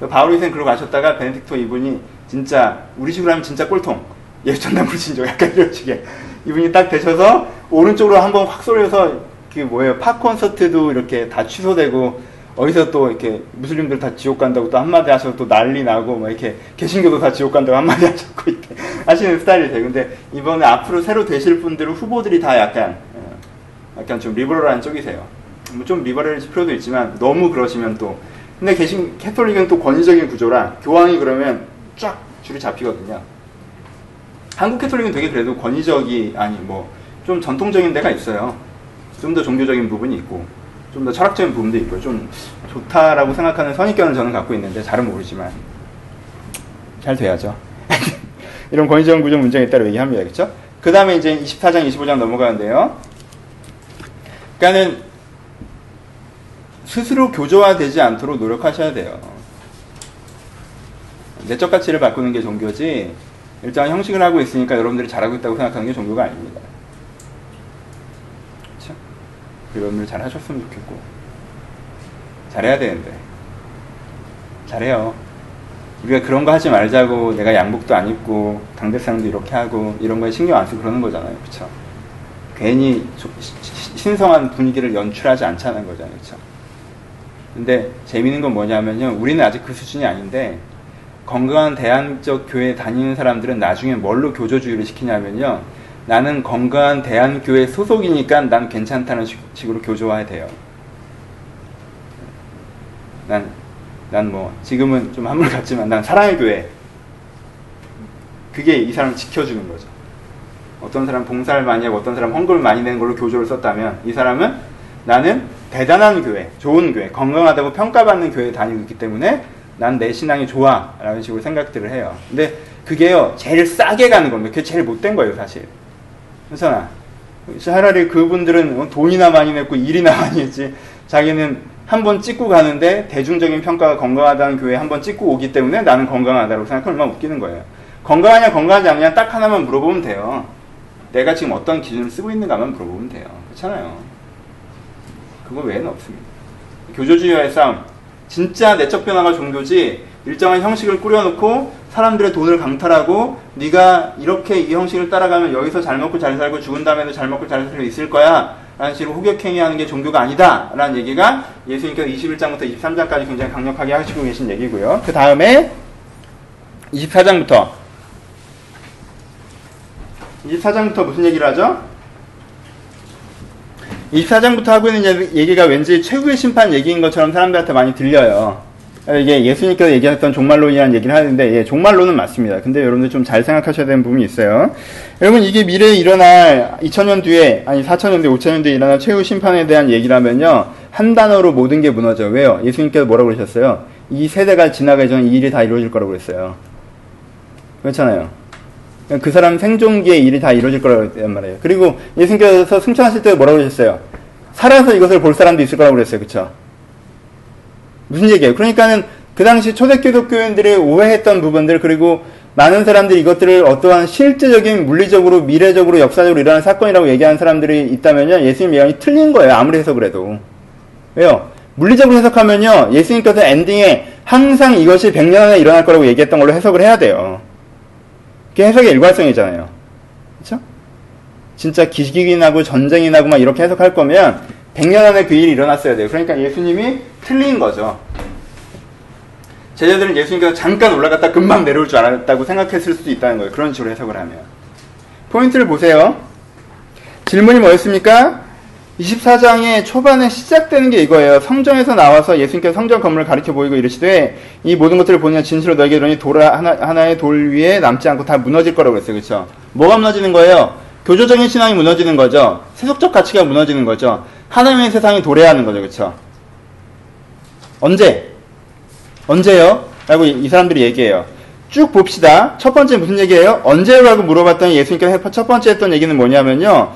바울이생 그러고 가셨다가 베네딕토 이분이 진짜 우리 식으로 하면 진짜 꼴통 예전남 불신조 약간 이런 식의 이분이 딱 되셔서 오른쪽으로 한번 확 쏠려서 그 뭐예요 팝 콘서트도 이렇게 다 취소되고 어디서 또 이렇게 무슬림들 다 지옥 간다고 또 한마디 하셔서 또 난리 나고 막 이렇게 개신교도 다 지옥 간다고 한마디 하셨고 이렇게 하시는 스타일이 돼요. 근데 이번에 앞으로 새로 되실 분들은 후보들이 다 약간 어, 약간 좀 리버럴한 쪽이세요. 뭐좀 리버럴일 필요도 있지만 너무 그러시면 또 근데 개신 캐톨릭은 또 권위적인 구조라 교황이 그러면 쫙 줄이 잡히거든요. 한국 캐톨릭은 되게 그래도 권위적이 아니 뭐 좀 전통적인 데가 있어요. 좀 더 종교적인 부분이 있고 좀 더 철학적인 부분도 있고 좀 좋다라고 생각하는 선입견을 저는 갖고 있는데 잘은 모르지만 잘 돼야죠. 이런 권위적 구조 문제가 있다고 얘기합니다. 그렇죠? 그 다음에 이제 24장, 25장 넘어가는데요. 그러니까는 스스로 교조화되지 않도록 노력하셔야 돼요. 내적 가치를 바꾸는 게 종교지 일정한 형식을 하고 있으니까 여러분들이 잘하고 있다고 생각하는 게 종교가 아닙니다. 여러분들 잘 하셨으면 좋겠고 잘해야 되는데 잘해요. 우리가 그런 거 하지 말자고 내가 양복도 안 입고 당대상도 이렇게 하고 이런 거에 신경 안 쓰고 그러는 거잖아요. 그쵸? 괜히 신성한 분위기를 연출하지 않자는 거잖아요. 그쵸? 근데 재미있는 건 뭐냐면요. 우리는 아직 그 수준이 아닌데 건강한 대안적 교회 다니는 사람들은 나중에 뭘로 교조주의를 시키냐면요. 나는 건강한 대한교회 소속이니까 난 괜찮다는 식으로 교조화야 돼요. 난, 난 뭐, 지금은 좀 한물 같지만 난 사랑의 교회. 그게 이 사람을 지켜주는 거죠. 어떤 사람 봉사를 많이 하고 어떤 사람 헌금을 많이 내는 걸로 교조를 썼다면 이 사람은 나는 대단한 교회, 좋은 교회, 건강하다고 평가받는 교회에 다니고 있기 때문에 난 내 신앙이 좋아. 라는 식으로 생각들을 해요. 근데 그게요, 제일 싸게 가는 겁니다. 그게 제일 못된 거예요, 사실. 그렇잖아. 차라리 그분들은 돈이나 많이 냈고 일이나 많이 했지. 자기는 한 번 찍고 가는데 대중적인 평가가 건강하다는 교회에 한 번 찍고 오기 때문에 나는 건강하다고 생각하면 얼마나 웃기는 거예요. 건강하냐 건강하지 않냐 딱 하나만 물어보면 돼요. 내가 지금 어떤 기준을 쓰고 있는가만 물어보면 돼요. 그렇잖아요. 그거 외에는 없습니다. 교조주의와의. 진짜 내적 변화가 종교지 일정한 형식을 꾸려놓고 사람들의 돈을 강탈하고 네가 이렇게 이 형식을 따라가면 여기서 잘 먹고 잘 살고 죽은 다음에도 잘 먹고 잘 살고 있을 거야 라는 식으로 호격행위하는 게 종교가 아니다 라는 얘기가 예수님께서 21장부터 23장까지 굉장히 강력하게 하시고 계신 얘기고요 그 다음에 24장부터 24장부터 무슨 얘기를 하죠? 24장부터 하고 있는 얘기가 왠지 최후의 심판 얘기인 것처럼 사람들한테 많이 들려요 이게 예수님께서 얘기했던 종말론이라는 얘기를 하는데 예, 종말론은 맞습니다. 근데 여러분들 좀 잘 생각하셔야 되는 부분이 있어요. 여러분 이게 미래에 일어날 2000년 뒤에 아니 4000년 뒤에 5000년 뒤에 일어날 최후 심판에 대한 얘기라면요. 한 단어로 모든 게 무너져. 왜요? 예수님께서 뭐라고 그러셨어요? 이 세대가 지나가기 전에 이 일이 다 이루어질 거라고 그랬어요. 그렇잖아요. 그 사람 생존기에 일이 다 이루어질 거라고 그랬단 말이에요. 그리고 예수님께서 승천하실 때 뭐라고 그러셨어요? 살아서 이것을 볼 사람도 있을 거라고 그랬어요. 그쵸? 무슨 얘기예요? 그러니까는 그 당시 초대기독교인들이 오해했던 부분들 그리고 많은 사람들이 이것들을 어떠한 실제적인 물리적으로 미래적으로 역사적으로 일어나는 사건이라고 얘기하는 사람들이 있다면요 예수님 예언이 틀린 거예요 아무리 해석을 해도 왜요? 물리적으로 해석하면요 예수님께서 엔딩에 항상 이것이 100년 안에 일어날 거라고 얘기했던 걸로 해석을 해야 돼요 그게 해석의 일관성이잖아요 그렇죠? 진짜 기기이 나고 전쟁이 나고 막 이렇게 해석할 거면 100년 안에 그 일이 일어났어야 돼요 그러니까 예수님이 틀린 거죠 제자들은 예수님께서 잠깐 올라갔다 금방 내려올 줄 알았다고 생각했을 수도 있다는 거예요. 그런 식으로 해석을 하면. 포인트를 보세요. 질문이 뭐였습니까? 24장의 초반에 시작되는 게 이거예요. 성전에서 나와서 예수님께서 성전 건물을 가리켜 보이고 이르시되 이 모든 것들을 보냐 진실로 너에게 이르니 돌 하나, 하나의 돌 위에 남지 않고 다 무너질 거라고 그랬어요. 그렇죠? 뭐가 무너지는 거예요? 교조적인 신앙이 무너지는 거죠. 세속적 가치가 무너지는 거죠. 하나님의 세상이 도래하는 거죠. 그렇죠? 언제? 언제요? 라고 이 사람들이 얘기해요. 쭉 봅시다. 첫 번째 무슨 얘기예요? 언제요? 라고 물어봤더니 예수님께서 첫 번째 했던 얘기는 뭐냐면요.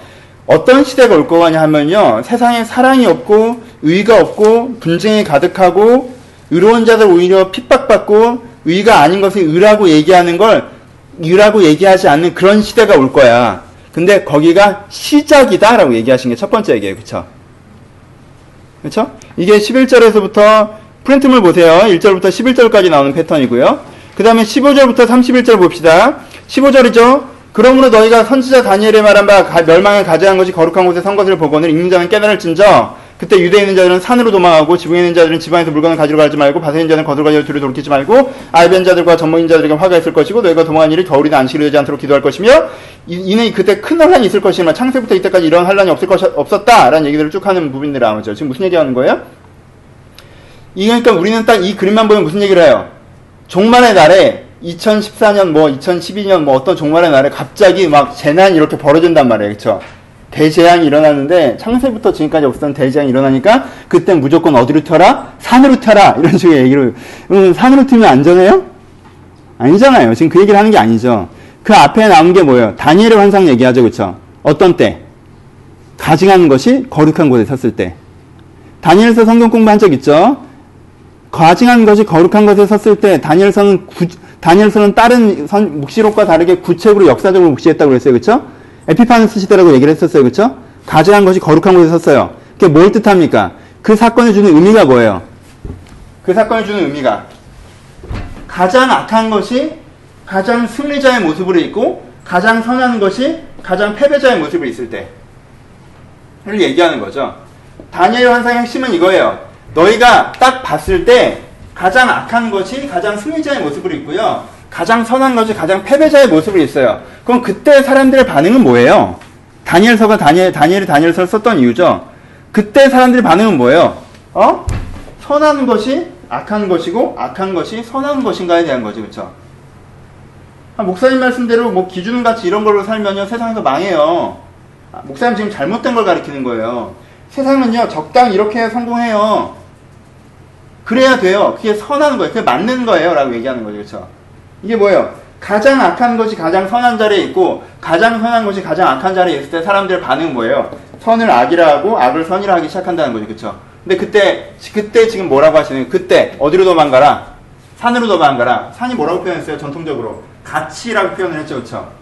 어떤 시대가 올 거냐 하면요. 세상에 사랑이 없고, 의가 없고, 분쟁이 가득하고, 의로운 자들 오히려 핍박받고, 의가 아닌 것을 의라고 얘기하는 걸, 의라고 얘기하지 않는 그런 시대가 올 거야. 근데 거기가 시작이다. 라고 얘기하신 게 첫 번째 얘기예요. 그쵸? 그쵸? 이게 11절에서부터 프린트물 보세요. 1절부터 11절까지 나오는 패턴이고요. 그 다음에 15절부터 31절 봅시다. 15절이죠. 그러므로 너희가 선지자 다니엘의 말한 바 멸망에 가져간 것이 거룩한 곳에 선 것을 보고는 읽는 자는 깨달을진저 그때 유대에 있는 자들은 산으로 도망하고 지붕에 있는 자들은 집안에서 물건을 가지러 가지 말고 밭에 있는 자는 거들 가지러 뒤로 돌이키지 말고 알벤 자들과 전문인 자들에게 화가 있을 것이고 너희가 도망한 일이 겨울이나 안식을 되지 않도록 기도할 것이며 이는 그때 큰 환란이 있을 것이지만 창세부터 이때까지 이런 환란이 없을 것 없었다라는 얘기들을 쭉 하는 부분들이 나오죠. 지금 무슨 얘기하는 거예요? 그러니까 우리는 딱 이 그림만 보면 무슨 얘기를 해요? 종말의 날에 2014년 뭐 2012년 뭐 어떤 종말의 날에 갑자기 막 재난이 이렇게 벌어진단 말이에요. 그렇죠? 대재앙이 일어났는데 창세부터 지금까지 없었던 대재앙이 일어나니까 그땐 무조건 어디로 튀어라? 산으로 튀어라. 이런 식의 얘기를 음, 산으로 튀면 안전해요? 아니잖아요. 지금 그 얘기를 하는 게 아니죠. 그 앞에 나온 게 뭐예요? 다니엘의 환상 얘기하죠. 그렇죠? 어떤 때? 가증하는 것이 거룩한 곳에 섰을 때. 다니엘서 성경 공부한 적 있죠? 과징한 것이 거룩한 것에 섰을 때 다니엘서는 구, 다니엘서는 다른 선, 묵시록과 다르게 구체적으로 역사적으로 묵시했다고 그랬어요. 그렇죠? 에피파네스 시대라고 얘기를 했었어요. 그렇죠? 가증한 것이 거룩한 곳에 섰어요. 그게 뭘 뜻합니까? 그 사건이 주는 의미가 뭐예요? 그 사건이 주는 의미가 가장 악한 것이 가장 승리자의 모습으로 있고 가장 선한 것이 가장 패배자의 모습으로 있을 때를 얘기하는 거죠. 다니엘 환상의 핵심은 이거예요. 너희가 딱 봤을 때 가장 악한 것이 가장 승리자의 모습으로 있고요. 가장 선한 것이 가장 패배자의 모습으로 있어요. 그럼 그때 사람들의 반응은 뭐예요? 다니엘서가 다니엘, 다니엘이 다니엘서를 썼던 이유죠. 그때 사람들의 반응은 뭐예요? 어? 선한 것이 악한 것이고 악한 것이 선한 것인가에 대한 거죠. 그렇죠? 목사님 말씀대로 뭐 기준 같이 이런 걸로 살면요 세상에서 망해요. 아, 목사님 지금 잘못된 걸 가리키는 거예요. 세상은요 적당 이렇게 성공해요. 그래야 돼요. 그게 선한 거예요. 그게 맞는 거예요. 라고 얘기하는 거죠. 그렇죠? 이게 뭐예요? 가장 악한 것이 가장 선한 자리에 있고 가장 선한 것이 가장 악한 자리에 있을 때 사람들의 반응은 뭐예요? 선을 악이라 하고 악을 선이라 하기 시작한다는 거죠. 그렇죠? 근데 그때 그때 지금 뭐라고 하시는 그때 어디로 도망가라? 산으로 도망가라. 산이 뭐라고 표현했어요? 전통적으로 가치라고 표현을 했죠. 그렇죠?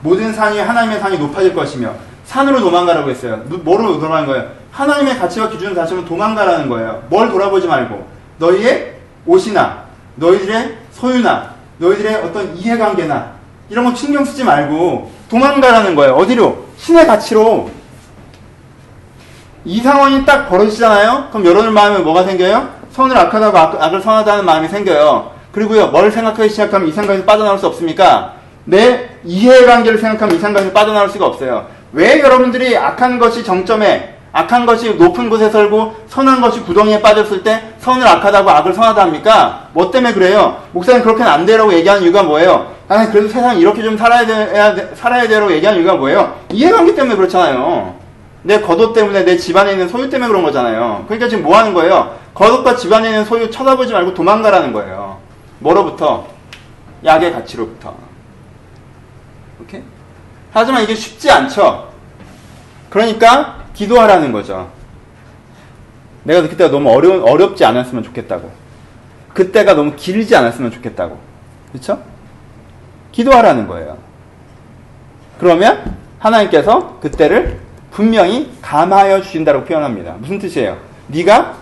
모든 산이 하나님의 산이 높아질 것이며 산으로 도망가라고 했어요. 뭐로 도망가는 거예요? 하나님의 가치와 기준을 다시면 도망가라는 거예요. 뭘 돌아보지 말고 너희의 옷이나 너희들의 소유나 너희들의 어떤 이해관계나 이런 거 신경 쓰지 말고 도망가라는 거예요. 어디로? 신의 가치로. 이 상황이 딱 벌어지잖아요? 그럼 여러분 마음에 뭐가 생겨요? 선을 악하다고 악, 악을 선하다는 마음이 생겨요. 그리고요, 뭘 생각하기 시작하면 이 생각에서 빠져나올 수 없습니까? 내 이해관계를 생각하면 이 생각에서 빠져나올 수가 없어요. 왜 여러분들이 악한 것이 정점에 악한 것이 높은 곳에 살고 선한 것이 구덩이에 빠졌을 때 선을 악하다고 악을 선하다 합니까? 뭐 때문에 그래요? 목사님 그렇게는 안 되라고 얘기하는 이유가 뭐예요? 아니 그래도 세상 이렇게 좀 살아야 돼, 살아야 되라고 얘기하는 이유가 뭐예요? 이해관계 때문에 그렇잖아요. 내 겉옷 때문에 내 집안에 있는 소유 때문에 그런 거잖아요. 그러니까 지금 뭐 하는 거예요? 겉옷과 집안에 있는 소유 쳐다보지 말고 도망가라는 거예요. 뭐로부터? 약의 가치로부터. 오케이? 하지만 이게 쉽지 않죠. 그러니까 기도하라는 거죠. 내가 그때가 너무 어려 어렵지 않았으면 좋겠다고. 그때가 너무 길지 않았으면 좋겠다고. 그렇죠? 기도하라는 거예요. 그러면 하나님께서 그때를 분명히 감하여 주신다고 표현합니다. 무슨 뜻이에요? 네가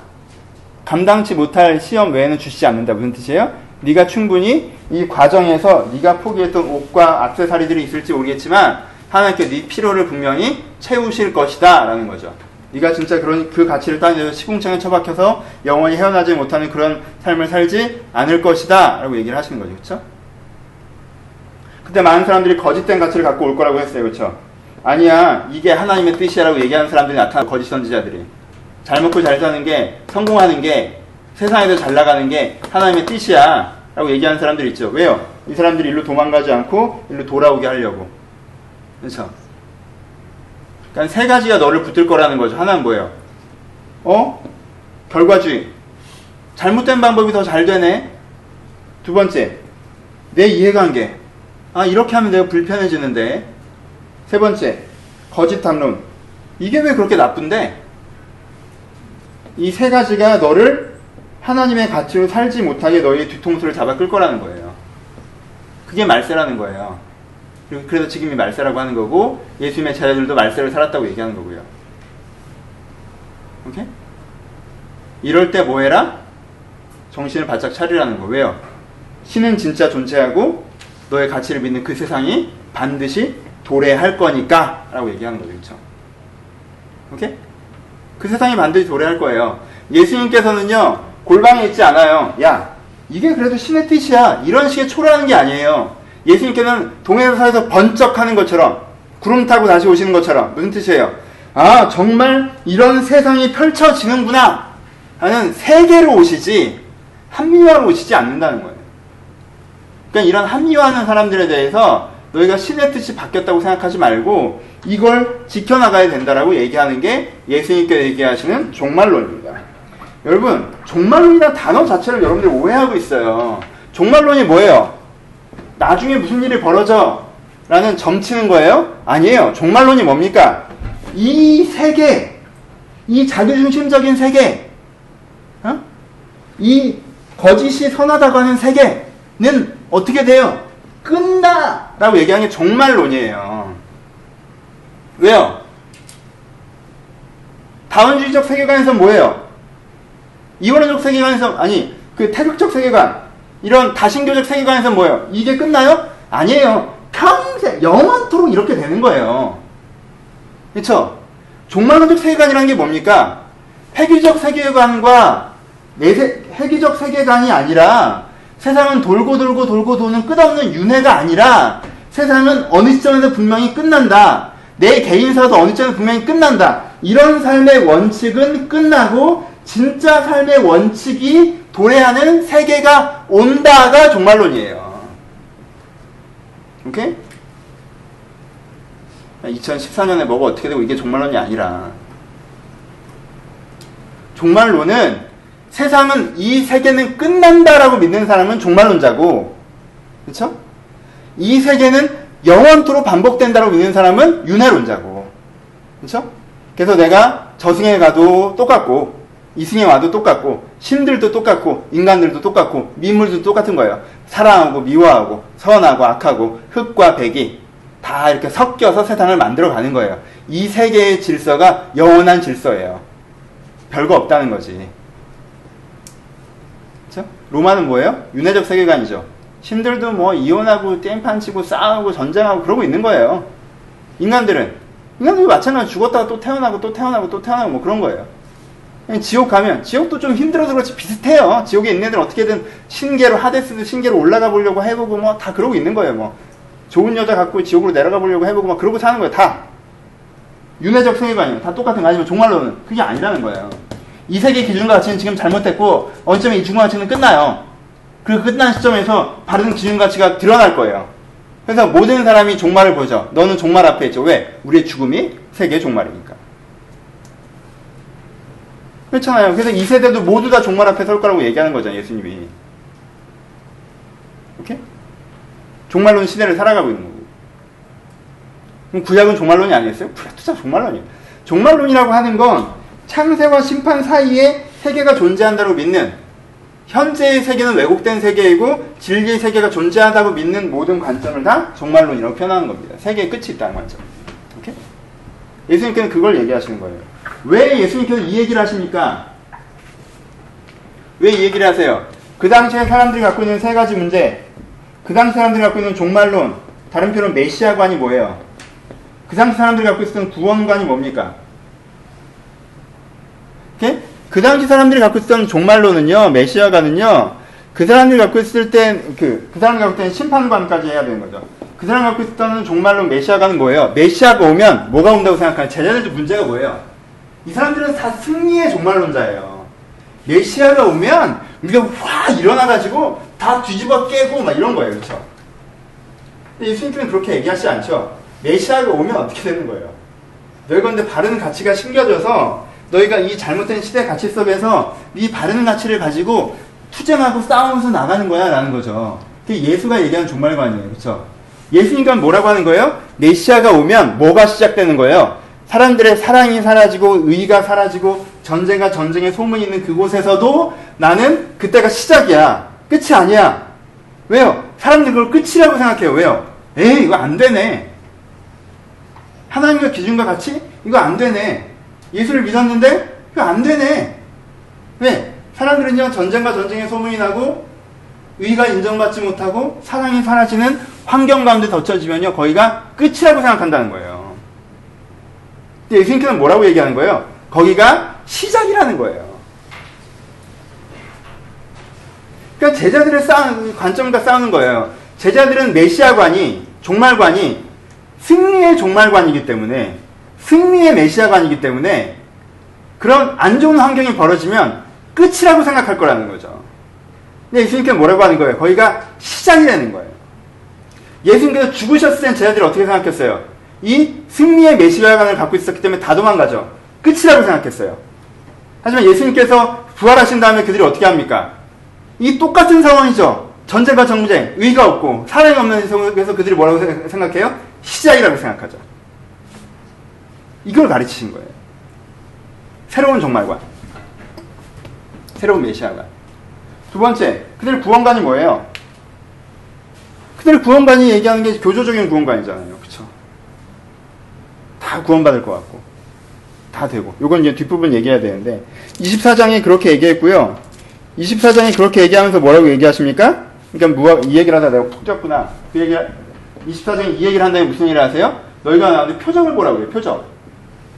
감당치 못할 시험 외에는 주시지 않는다. 무슨 뜻이에요? 네가 충분히 이 과정에서 네가 포기했던 옷과 악세사리들이 있을지 모르겠지만 하나님께 네 필요를 분명히 채우실 것이다 라는 거죠. 네가 진짜 그런 그 가치를 따져서 시궁창에 처박혀서 영원히 헤어나지 못하는 그런 삶을 살지 않을 것이다 라고 얘기를 하시는 거죠. 그렇죠? 그때 많은 사람들이 거짓된 가치를 갖고 올 거라고 했어요. 그렇죠? 아니야. 이게 하나님의 뜻이야라고 얘기하는 사람들이 나타나 거짓 선지자들이. 잘 먹고 잘 사는 게 성공하는 게 세상에서 잘 나가는 게 하나님의 뜻이야 라고 얘기하는 사람들이 있죠. 왜요? 이 사람들이 일로 도망가지 않고 일로 돌아오게 하려고. 그렇죠? 그러니까 세 가지가 너를 붙들 거라는 거죠. 하나는 뭐예요? 어? 결과주의. 잘못된 방법이 더 잘 되네. 두 번째, 내 이해관계. 아, 이렇게 하면 내가 불편해지는데. 세 번째, 거짓 탐론. 이게 왜 그렇게 나쁜데? 이 세 가지가 너를 하나님의 가치로 살지 못하게 너의 뒤통수를 잡아 끌 거라는 거예요. 그게 말세라는 거예요. 그래서 지금이 말세라고 하는 거고 예수님의 자녀들도 말세를 살았다고 얘기하는 거고요. 오케이? 이럴 때 뭐 해라? 정신을 바짝 차리라는 거. 왜요? 신은 진짜 존재하고 너의 가치를 믿는 그 세상이 반드시 도래할 거니까 라고 얘기하는 거죠. 그렇죠? 오케이? 그 세상이 반드시 도래할 거예요. 예수님께서는요. 골방에 있지 않아요. 야, 이게 그래도 신의 뜻이야. 이런 식의 초라하는 게 아니에요. 예수님께서는 동해에서 번쩍하는 것처럼 구름 타고 다시 오시는 것처럼 무슨 뜻이에요? 아 정말 이런 세상이 펼쳐지는구나 하는 세계로 오시지 합리화로 오시지 않는다는 거예요. 그러니까 이런 합리화하는 사람들에 대해서 너희가 신의 뜻이 바뀌었다고 생각하지 말고 이걸 지켜나가야 된다라고 얘기하는 게 예수님께 얘기하시는 종말론입니다. 여러분 종말론이라는 단어 자체를 여러분들이 오해하고 있어요. 종말론이 뭐예요? 나중에 무슨 일이 벌어져? 라는 점치는 거예요? 아니에요. 종말론이 뭡니까? 이 세계, 이 자기중심적인 세계, 어? 이 거짓이 선하다고 하는 세계는 어떻게 돼요? 끝나! 라고 얘기하는 게 종말론이에요. 왜요? 다원주의적 세계관에서 뭐예요? 이원론적 세계관에서, 아니, 그 태극적 세계관, 이런 다신교적 세계관에서 뭐예요? 이게 끝나요? 아니에요. 평생, 영원토록 이렇게 되는 거예요. 그쵸? 종말론적 세계관이라는 게 뭡니까? 획기적 세계관과 내세, 획기적 세계관이 아니라 세상은 돌고 돌고 돌고 도는 끝없는 윤회가 아니라 세상은 어느 시점에서 분명히 끝난다. 내 개인사도 어느 시점에서 분명히 끝난다. 이런 삶의 원칙은 끝나고 진짜 삶의 원칙이 도래하는 세계가 온다가 종말론이에요. 오케이? 2014년에 뭐가 어떻게 되고 이게 종말론이 아니라 종말론은 세상은 이 세계는 끝난다라고 믿는 사람은 종말론자고 그렇죠? 이 세계는 영원토록 반복된다고 믿는 사람은 윤회론자고 그렇죠? 그래서 내가 저승에 가도 똑같고 이승에 와도 똑같고 신들도 똑같고 인간들도 똑같고 민물도 똑같은 거예요. 사랑하고 미워하고 선하고 악하고 흙과 백이 다 이렇게 섞여서 세상을 만들어 가는 거예요. 이 세계의 질서가 영원한 질서예요. 별거 없다는 거지. 그렇죠? 로마는 뭐예요? 윤회적 세계관이죠. 신들도 뭐 이혼하고 땡판 치고 싸우고 전쟁하고 그러고 있는 거예요. 인간들은 인간들도 마찬가지로 죽었다가 또 태어나고 또 태어나고 또 태어나고 뭐 그런 거예요. 지옥 가면 지옥도 좀 힘들어서 그렇지 비슷해요. 지옥에 있는 애들은 어떻게든 신계로 하데스도 신계로 올라가 보려고 해보고 뭐 다 그러고 있는 거예요. 뭐 좋은 여자 갖고 지옥으로 내려가 보려고 해보고 막 그러고 사는 거예요. 다 윤회적 세계관이에요. 다 똑같은 거 아니면 종말론은 그게 아니라는 거예요. 이 세계 기준과 가치는 지금 잘못됐고 언제면 이 기준과 가치는 끝나요. 그리고 끝난 시점에서 바른 기준 가치가 드러날 거예요. 그래서 모든 사람이 종말을 보죠. 너는 종말 앞에 있죠. 왜? 우리의 죽음이 세계의 종말이니까. 그렇잖아요. 그래서 이 세대도 모두 다 종말 앞에 설 거라고 얘기하는 거죠. 예수님이. 오케이? 종말론 시대를 살아가고 있는 거고. 그럼 구약은 종말론이 아니었어요? 구약도 다 종말론이에요. 종말론이라고 하는 건 창세와 심판 사이에 세계가 존재한다고 믿는 현재의 세계는 왜곡된 세계이고 진리의 세계가 존재한다고 믿는 모든 관점을 다 종말론이라고 표현하는 겁니다. 세계의 끝이 있다는 관점. 오케이? 예수님께서는 그걸 얘기하시는 거예요. 왜 예수님께서 이 얘기를 하십니까? 왜 이 얘기를 하세요? 그 당시에 사람들이 갖고 있는 세 가지 문제, 그 당시 사람들이 갖고 있는 종말론, 다른 표현은 메시아관이 뭐예요? 그 당시 사람들이 갖고 있었던 구원관이 뭡니까? 오케이? 그 당시 사람들이 갖고 있었던 종말론은요, 메시아관은요, 그 사람들이 갖고 있을 때, 그, 그 사람들이 갖고 있는 심판관까지 해야 되는 거죠. 그 사람이 갖고 있었던 종말론 메시아관은 뭐예요? 메시아가 오면 뭐가 온다고 생각하는 제자들도 문제가 뭐예요? 이 사람들은 다 승리의 종말론자예요. 메시아가 오면 우리가 확 일어나가지고 다 뒤집어 깨고 막 이런 거예요. 그렇죠? 예수님께서는 그렇게 얘기하시지 않죠. 메시아가 오면 어떻게 되는 거예요? 너희가 근데 바른 가치가 심겨져서 너희가 이 잘못된 시대 가치 속에서 이 바른 가치를 가지고 투쟁하고 싸우면서 나가는 거야 라는 거죠. 그게 예수가 얘기하는 종말관이에요. 그렇죠? 예수님과 뭐라고 하는 거예요? 메시아가 오면 뭐가 시작되는 거예요? 사람들의 사랑이 사라지고 의가 사라지고 전쟁과 전쟁의 소문이 있는 그곳에서도 나는 그때가 시작이야. 끝이 아니야. 왜요? 사람들이 그걸 끝이라고 생각해요. 왜요? 에이, 이거 안 되네. 하나님의 기준과 같이 이거 안 되네. 예수를 믿었는데 이거 안 되네. 왜? 사람들은요 전쟁과 전쟁의 소문이 나고 의가 인정받지 못하고 사랑이 사라지는 환경 가운데 덧쳐지면요 거기가 끝이라고 생각한다는 거예요. 근데 예수님께서는 뭐라고 얘기하는 거예요? 거기가 시작이라는 거예요. 그러니까 제자들을 싸우는 관점과 싸우는 거예요. 제자들은 메시아관이 종말관이 승리의 종말관이기 때문에 승리의 메시아관이기 때문에 그런 안 좋은 환경이 벌어지면 끝이라고 생각할 거라는 거죠. 근데 예수님께서 뭐라고 하는 거예요? 거기가 시작이라는 거예요. 예수님께서 죽으셨을 땐 제자들이 어떻게 생각했어요? 이 승리의 메시아관을 갖고 있었기 때문에 다 도망가죠. 끝이라고 생각했어요. 하지만 예수님께서 부활하신 다음에 그들이 어떻게 합니까? 이 똑같은 상황이죠. 전쟁과 정쟁, 의가 없고 사랑이 없는 속에서 그들이 뭐라고 생각해요? 시작이라고 생각하죠. 이걸 가르치신 거예요. 새로운 종말관. 새로운 메시아관. 두 번째, 그들 구원관이 뭐예요? 그들 구원관이 얘기하는 게 교조적인 구원관이잖아요. 구원받을 것 같고. 다 되고. 요건 이제 뒷부분 얘기해야 되는데. 24장에 그렇게 얘기했고요. 24장에 그렇게 얘기하면서 뭐라고 얘기하십니까? 그러니까 무화, 이 얘기를 하다 내가 푹 졌구나. 그 얘기, 24장에 이 얘기를 한다면 무슨 일을 하세요? 너희가 나오는데 표적을 보라고 해요, 표적.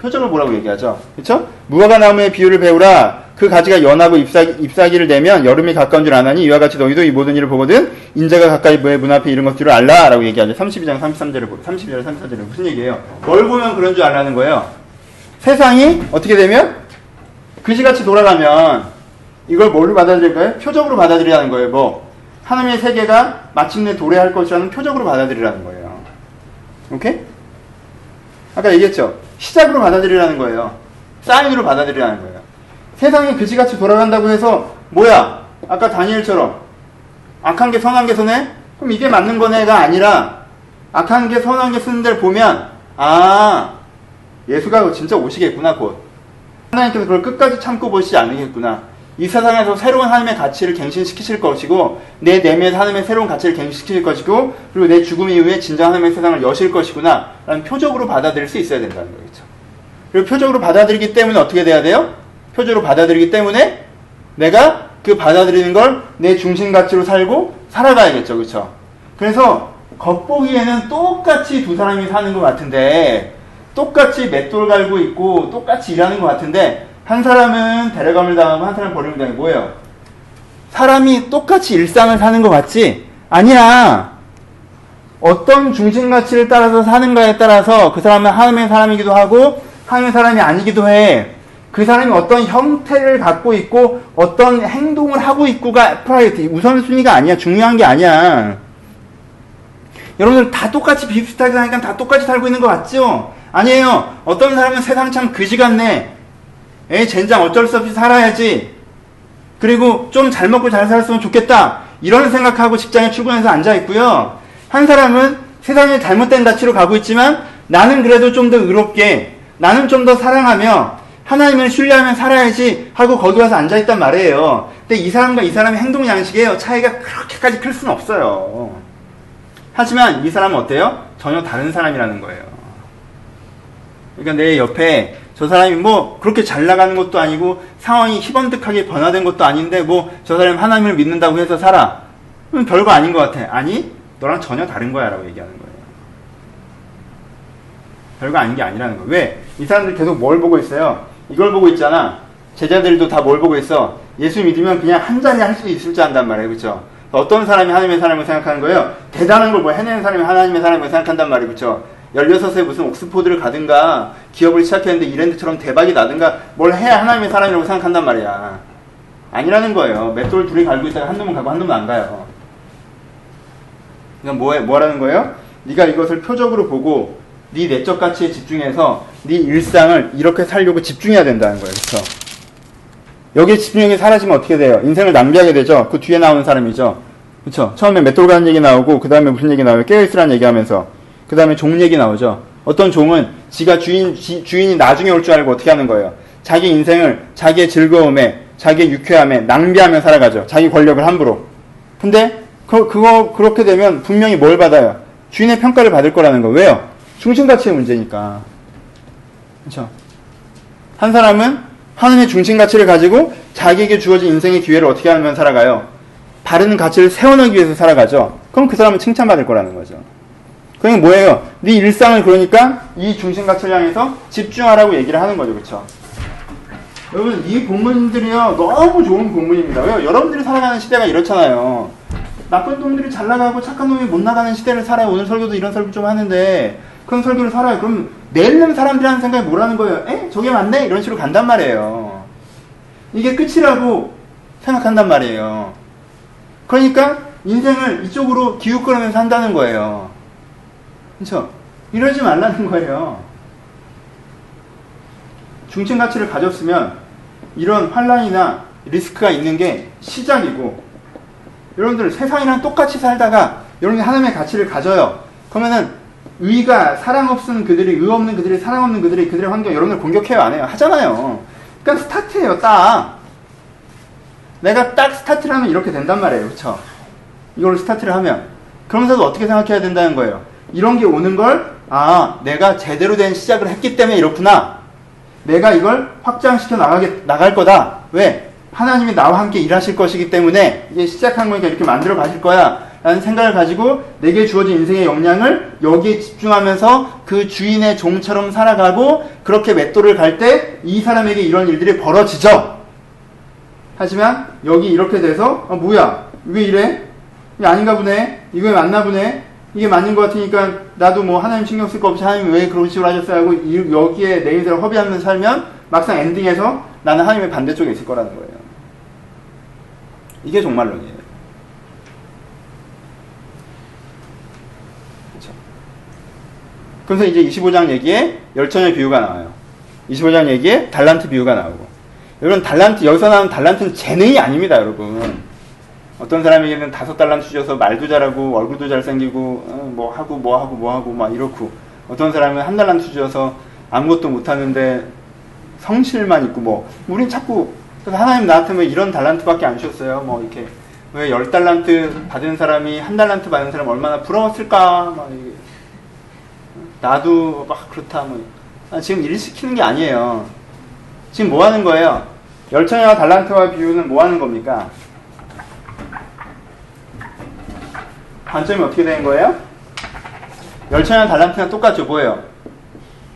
표적을 보라고 얘기하죠. 그쵸? 무화과 나무의 비유를 배우라. 그 가지가 연하고 잎사귀, 잎사귀를 내면 여름이 가까운 줄 아나니 이와 같이 너희도 이 모든 일을 보거든 인자가 가까이 문 앞에 이런 것들을 알라 라고 얘기하죠. 32장 33절을 보 32절 34절에 무슨 얘기예요? 뭘 보면 그런 줄 알라는 거예요. 세상이 어떻게 되면 그지같이 돌아가면 이걸 뭘로 받아들일까요? 표적으로 받아들이라는 거예요. 뭐 하나님의 세계가 마침내 도래할 것이라는 표적으로 받아들이라는 거예요. 오케이? 아까 얘기했죠. 시작으로 받아들이라는 거예요. 사인으로 받아들이라는 거예요. 세상이 그지같이 돌아간다고 해서 뭐야? 아까 다니엘처럼 악한 게 선한 게 손해? 그럼 이게 맞는 거네가 아니라 악한 게 선한 게 쓰는 데를 보면 아 예수가 진짜 오시겠구나 곧 하나님께서 그걸 끝까지 참고 보시지 않으겠구나 이 세상에서 새로운 하나님의 가치를 갱신시키실 것이고 내 내면에서 하나님의 새로운 가치를 갱신시킬 것이고 그리고 내 죽음 이후에 진정 하나님의 세상을 여실 것이구나 라는 표적으로 받아들일 수 있어야 된다는 거겠죠 그리고 표적으로 받아들이기 때문에 어떻게 돼야 돼요? 표적으로 받아들이기 때문에 내가 그 받아들이는 걸 내 중심 가치로 살고 살아가야겠죠 그렇죠 그래서 겉보기에는 똑같이 두 사람이 사는 것 같은데 똑같이 맷돌 갈고 있고 똑같이 일하는 것 같은데 한 사람은 데려감을 당하고 한 사람은 버림을 당해 뭐예요? 사람이 똑같이 일상을 사는 것 같지? 아니야. 어떤 중심 가치를 따라서 사는가에 따라서 그 사람은 하나님의 사람이기도 하고 하나님의 사람이 아니기도 해. 그 사람이 어떤 형태를 갖고 있고 어떤 행동을 하고 있고가 priority 우선순위가 아니야. 중요한 게 아니야. 여러분들 다 똑같이 비슷하게 사니까 다 똑같이 살고 있는 것 같죠? 아니에요. 어떤 사람은 세상 참 그지 같네. 에이, 젠장 어쩔 수 없이 살아야지. 그리고 좀 잘 먹고 잘 살았으면 좋겠다. 이런 생각하고 직장에 출근해서 앉아 있고요. 한 사람은 세상에 잘못된 가치로 가고 있지만 나는 그래도 좀 더 의롭게, 나는 좀 더 사랑하며 하나님을 신뢰하며 살아야지 하고 거기 와서 앉아 있단 말이에요. 근데 이 사람과 이 사람의 행동 양식에요. 차이가 그렇게까지 클 수는 없어요. 하지만 이 사람은 어때요? 전혀 다른 사람이라는 거예요. 그러니까 내 옆에 저 사람이 뭐 그렇게 잘 나가는 것도 아니고 상황이 희번득하게 변화된 것도 아닌데 뭐 저 사람이 하나님을 믿는다고 해서 살아. 그럼 별거 아닌 것 같아. 아니, 너랑 전혀 다른 거야 라고 얘기하는 거예요. 별거 아닌 게 아니라는 거예요. 왜? 이 사람들 계속 뭘 보고 있어요? 이걸 보고 있잖아. 제자들도 다 뭘 보고 있어? 예수 믿으면 그냥 한 자리 할수 있을 줄 안단 말이에요. 그렇죠? 어떤 사람이 하나님의 사람을 생각하는 거예요? 대단한 걸 뭐 해내는 사람이 하나님의 사람을 생각한단 말이에요. 그렇죠? 16세 무슨 옥스포드를 가든가 기업을 시작했는데 이랜드처럼 대박이 나든가 뭘 해야 하나님의 사람이라고 생각한단 말이야. 아니라는 거예요. 맷돌 둘이 갈고 있다가 한 놈은 가고 한 놈은 안 가요. 그러니까 뭐, 뭐라는 거예요? 네가 이것을 표적으로 보고 네 내적 가치에 집중해서 네 일상을 이렇게 살려고 집중해야 된다는 거예요. 그렇죠? 여기에 집중력이 사라지면 어떻게 돼요? 인생을 낭비하게 되죠. 그 뒤에 나오는 사람이죠. 그렇죠? 처음에 맷돌 가는 얘기 나오고 그 다음에 무슨 얘기 나와요? 깨어있으라는 얘기하면서 그 다음에 종 얘기 나오죠. 어떤 종은 지가 주인 지, 주인이 나중에 올 줄 알고 어떻게 하는 거예요? 자기 인생을 자기의 즐거움에 자기의 유쾌함에 낭비하며 살아가죠. 자기 권력을 함부로. 근데 그, 그거 그렇게 되면 분명히 뭘 받아요? 주인의 평가를 받을 거라는 거. 왜요? 중심 가치의 문제니까. 그렇죠? 한 사람은 하나님의 중심 가치를 가지고 자기에게 주어진 인생의 기회를 어떻게 하면 살아가요? 바른 가치를 세워나기 위해서 살아가죠. 그럼 그 사람은 칭찬받을 거라는 거죠. 그게 뭐예요? 네 일상을 그러니까 이 중심 가치를 향해서 집중하라고 얘기를 하는 거죠. 그렇죠? 여러분 이 본문들이요 너무 좋은 본문입니다. 왜요? 여러분들이 살아가는 시대가 이렇잖아요. 나쁜 놈들이 잘 나가고 착한 놈이 못 나가는 시대를 살아요. 오늘 설교도 이런 설교 좀 하는데 그런 설교를 살아요. 그럼 내일은 사람들이 하는 생각이 뭐라는 거예요? 에? 저게 맞네? 이런 식으로 간단 말이에요. 이게 끝이라고 생각한단 말이에요. 그러니까 인생을 이쪽으로 기웃거리면서 한다는 거예요. 그렇죠? 이러지 말라는 거예요. 중심 가치를 가졌으면 이런 환란이나 리스크가 있는 게 시작이고 여러분들 세상이랑 똑같이 살다가 여러분이 하나님의 가치를 가져요. 그러면은 의가 사랑 없는 그들이 의 없는 그들이 사랑 없는 그들이 그들의 환경 여러분들 공격해요 안 해요? 하잖아요. 그러니까 스타트예요 딱. 내가 딱 스타트를 하면 이렇게 된단 말이에요. 그렇죠? 이걸 스타트를 하면 그러면서도 어떻게 생각해야 된다는 거예요. 이런 게 오는 걸 아, 내가 제대로 된 시작을 했기 때문에 이렇구나. 내가 이걸 확장시켜 나가게, 나갈 거다. 왜? 하나님이 나와 함께 일하실 것이기 때문에 이게 시작한 거니까 이렇게 만들어 가실 거야. 라는 생각을 가지고 내게 주어진 인생의 역량을 여기에 집중하면서 그 주인의 종처럼 살아가고 그렇게 맷돌을 갈 때 이 사람에게 이런 일들이 벌어지죠. 하지만 여기 이렇게 돼서 아, 뭐야? 왜 이래? 이게 아닌가 보네. 이거 맞나 보네. 이게 맞는 것 같으니까 나도 뭐 하나님 신경 쓸 거 없이 하나님 왜 그런 식으로 하셨어요 하고 이- 여기에 내 인생을 허비하면서 살면 막상 엔딩에서 나는 하나님의 반대쪽에 있을 거라는 거예요. 이게 종말론이에요. 그렇죠. 그래서 이제 25장 얘기에 열천의 비유가 나와요. 25장 얘기에 달란트 비유가 나오고. 여러분 달란트 여기서 나오는 달란트는 재능이 아닙니다, 여러분. 어떤 사람에게는 다섯 달란트 주셔서 말도 잘하고 얼굴도 잘생기고 어, 뭐 하고 뭐 하고 뭐 하고 막 이렇고 어떤 사람은 한 달란트 주셔서 아무것도 못하는데 성실만 있고 뭐 우린 자꾸 하나님 나한테 왜 이런 달란트밖에 안 주셨어요 뭐 이렇게 왜 열 달란트 받은 사람이 한 달란트 받은 사람 얼마나 부러웠을까 막 이게 나도 막 그렇다 뭐 아, 지금 일 시키는 게 아니에요 지금 뭐 하는 거예요 열천여와 달란트와 비유는 뭐 하는 겁니까 관점이 어떻게 되는 거예요? 열차나 달란트나 똑같죠, 뭐예요?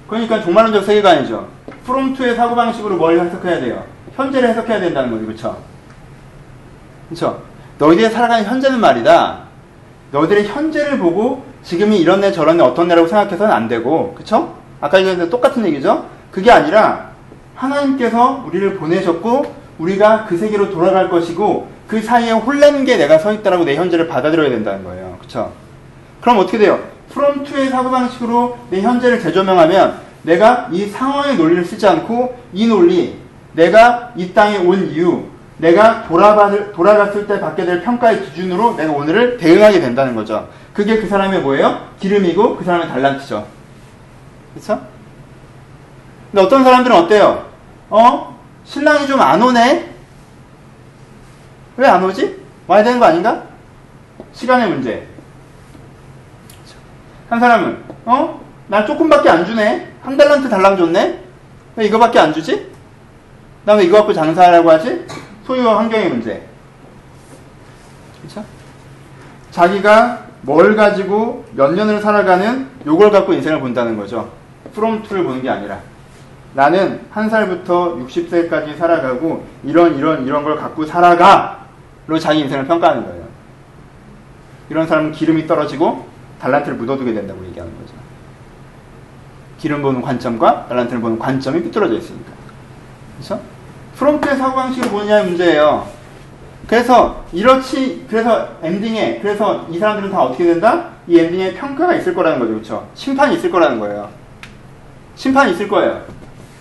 그러니까 종말론적 세계관이죠. 프롬투의 사고방식으로 뭘 해석해야 돼요? 현재를 해석해야 된다는 거죠, 그쵸? 그쵸? 너희들이 살아가는 현재는 말이다. 너희들의 현재를 보고 지금이 이런 애 저런 애 어떤 애라고 생각해서는 안 되고, 그쵸? 아까 얘기했는데 똑같은 얘기죠? 그게 아니라 하나님께서 우리를 보내셨고 우리가 그 세계로 돌아갈 것이고 그 사이에 홀라는 게 내가 서 있다라고 내 현재를 받아들여야 된다는 거예요. 그쵸? 그럼 어떻게 돼요? 프롬 투의 사고방식으로 내 현재를 재조명하면 내가 이 상황의 논리를 쓰지 않고 이 논리, 내가 이 땅에 온 이유, 내가 돌아받을, 돌아갔을 때 받게 될 평가의 기준으로 내가 오늘을 대응하게 된다는 거죠. 그게 그 사람의 뭐예요? 기름이고 그 사람의 달란트죠. 그쵸? 근데 어떤 사람들은 어때요? 어? 신랑이 좀 안 오네? 왜 안 오지? 와야 되는 거 아닌가? 시간의 문제. 한 사람은, 어? 날 조금밖에 안 주네? 한 달란트 달랑 줬네? 왜 이거밖에 안 주지? 나 왜 이거 갖고 장사하라고 하지? 소유와 환경의 문제. 그쵸? 자기가 뭘 가지고 몇 년을 살아가는 요걸 갖고 인생을 본다는 거죠. 프롬 투를 보는 게 아니라. 나는 한 살부터 60세까지 살아가고 이런 이런 이런 걸 갖고 살아가로 자기 인생을 평가하는 거예요. 이런 사람은 기름이 떨어지고 달란트를 묻어두게 된다고 얘기하는 거죠. 기름 보는 관점과 달란트를 보는 관점이 삐뚤어져 있으니까. 그렇죠? 프롬프의 사고방식을 보느냐의 문제예요. 그래서 이렇지 그래서 엔딩에 그래서 이 사람들은 다 어떻게 된다? 이 엔딩에 평가가 있을 거라는 거죠. 그렇죠? 심판이 있을 거라는 거예요. 심판이 있을 거예요.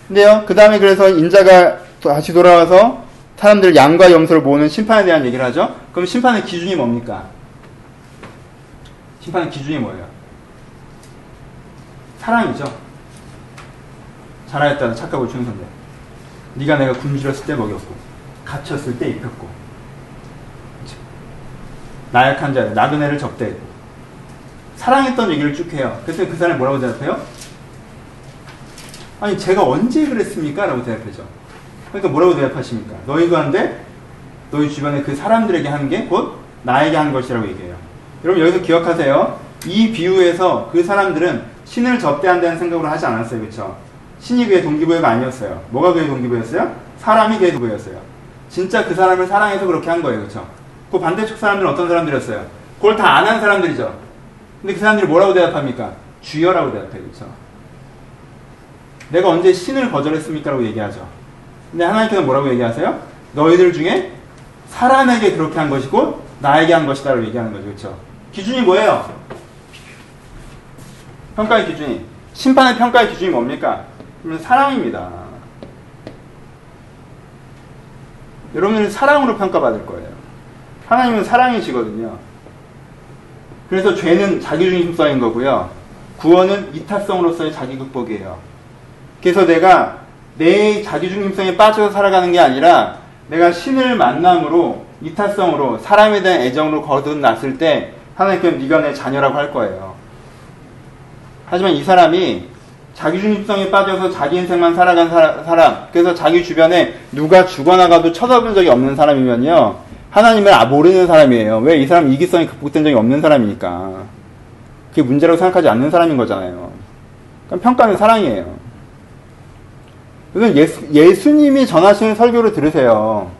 근데요. 그 다음에 그래서 인자가 다시 돌아와서 사람들 양과 염소를 모으는 심판에 대한 얘기를 하죠. 그럼 심판의 기준이 뭡니까? 심판의 기준이 뭐예요? 사랑이죠. 잘하였다는 착각을 충성돼. 네가 내가 굶주렸을 때 먹였고 갇혔을 때 입혔고? 나약한 자를 나그네를 접대했고 사랑했던 얘기를 쭉 해요. 그래서 그 사람이 뭐라고 대답해요? 아니 제가 언제 그랬습니까? 라고 대답하죠. 그러니까 뭐라고 대답하십니까? 너희가 한데 너희 주변에 그 사람들에게 하는 게곧 나에게 하는 것이라고 얘기해요. 여러분 여기서 기억하세요. 이 비유에서 그 사람들은 신을 접대한다는 생각으로 하지 않았어요. 그렇죠? 신이 그의 동기부여가 아니었어요. 뭐가 그의 동기부여였어요? 사람이 그의 동기부여였어요. 진짜 그 사람을 사랑해서 그렇게 한 거예요. 그렇죠? 그 반대쪽 사람들은 어떤 사람들이었어요? 그걸 다 안 한 사람들이죠. 근데 그 사람들이 뭐라고 대답합니까? 주여라고 대답해요. 그렇죠? 내가 언제 신을 거절했습니까? 라고 얘기하죠. 근데 하나님께서 뭐라고 얘기하세요? 너희들 중에 사람에게 그렇게 한 것이고 나에게 한 것이다 라고 얘기하는 거죠. 그렇죠? 기준이 뭐예요? 평가의 기준이 심판의 평가의 기준이 뭡니까? 사랑입니다. 여러분들은 사랑으로 평가받을 거예요. 하나님은 사랑이시거든요. 그래서 죄는 자기중심성인 거고요. 구원은 이타성으로서의 자기극복이에요. 그래서 내가 내 자기중심성에 빠져서 살아가는 게 아니라 내가 신을 만남으로 이타성으로 사람에 대한 애정으로 거듭났을 때 하나님께서 네가 내 자녀라고 할 거예요. 하지만 이 사람이 자기중심성에 빠져서 자기 인생만 살아간 사람, 그래서 자기 주변에 누가 죽어나가도 쳐다본 적이 없는 사람이면요. 하나님을 아, 모르는 사람이에요. 왜 이 사람 이기성이 극복된 적이 없는 사람이니까. 그게 문제라고 생각하지 않는 사람인 거잖아요. 그럼 평가는 사랑이에요. 그래서 예수, 예수님이 전하시는 설교를 들으세요.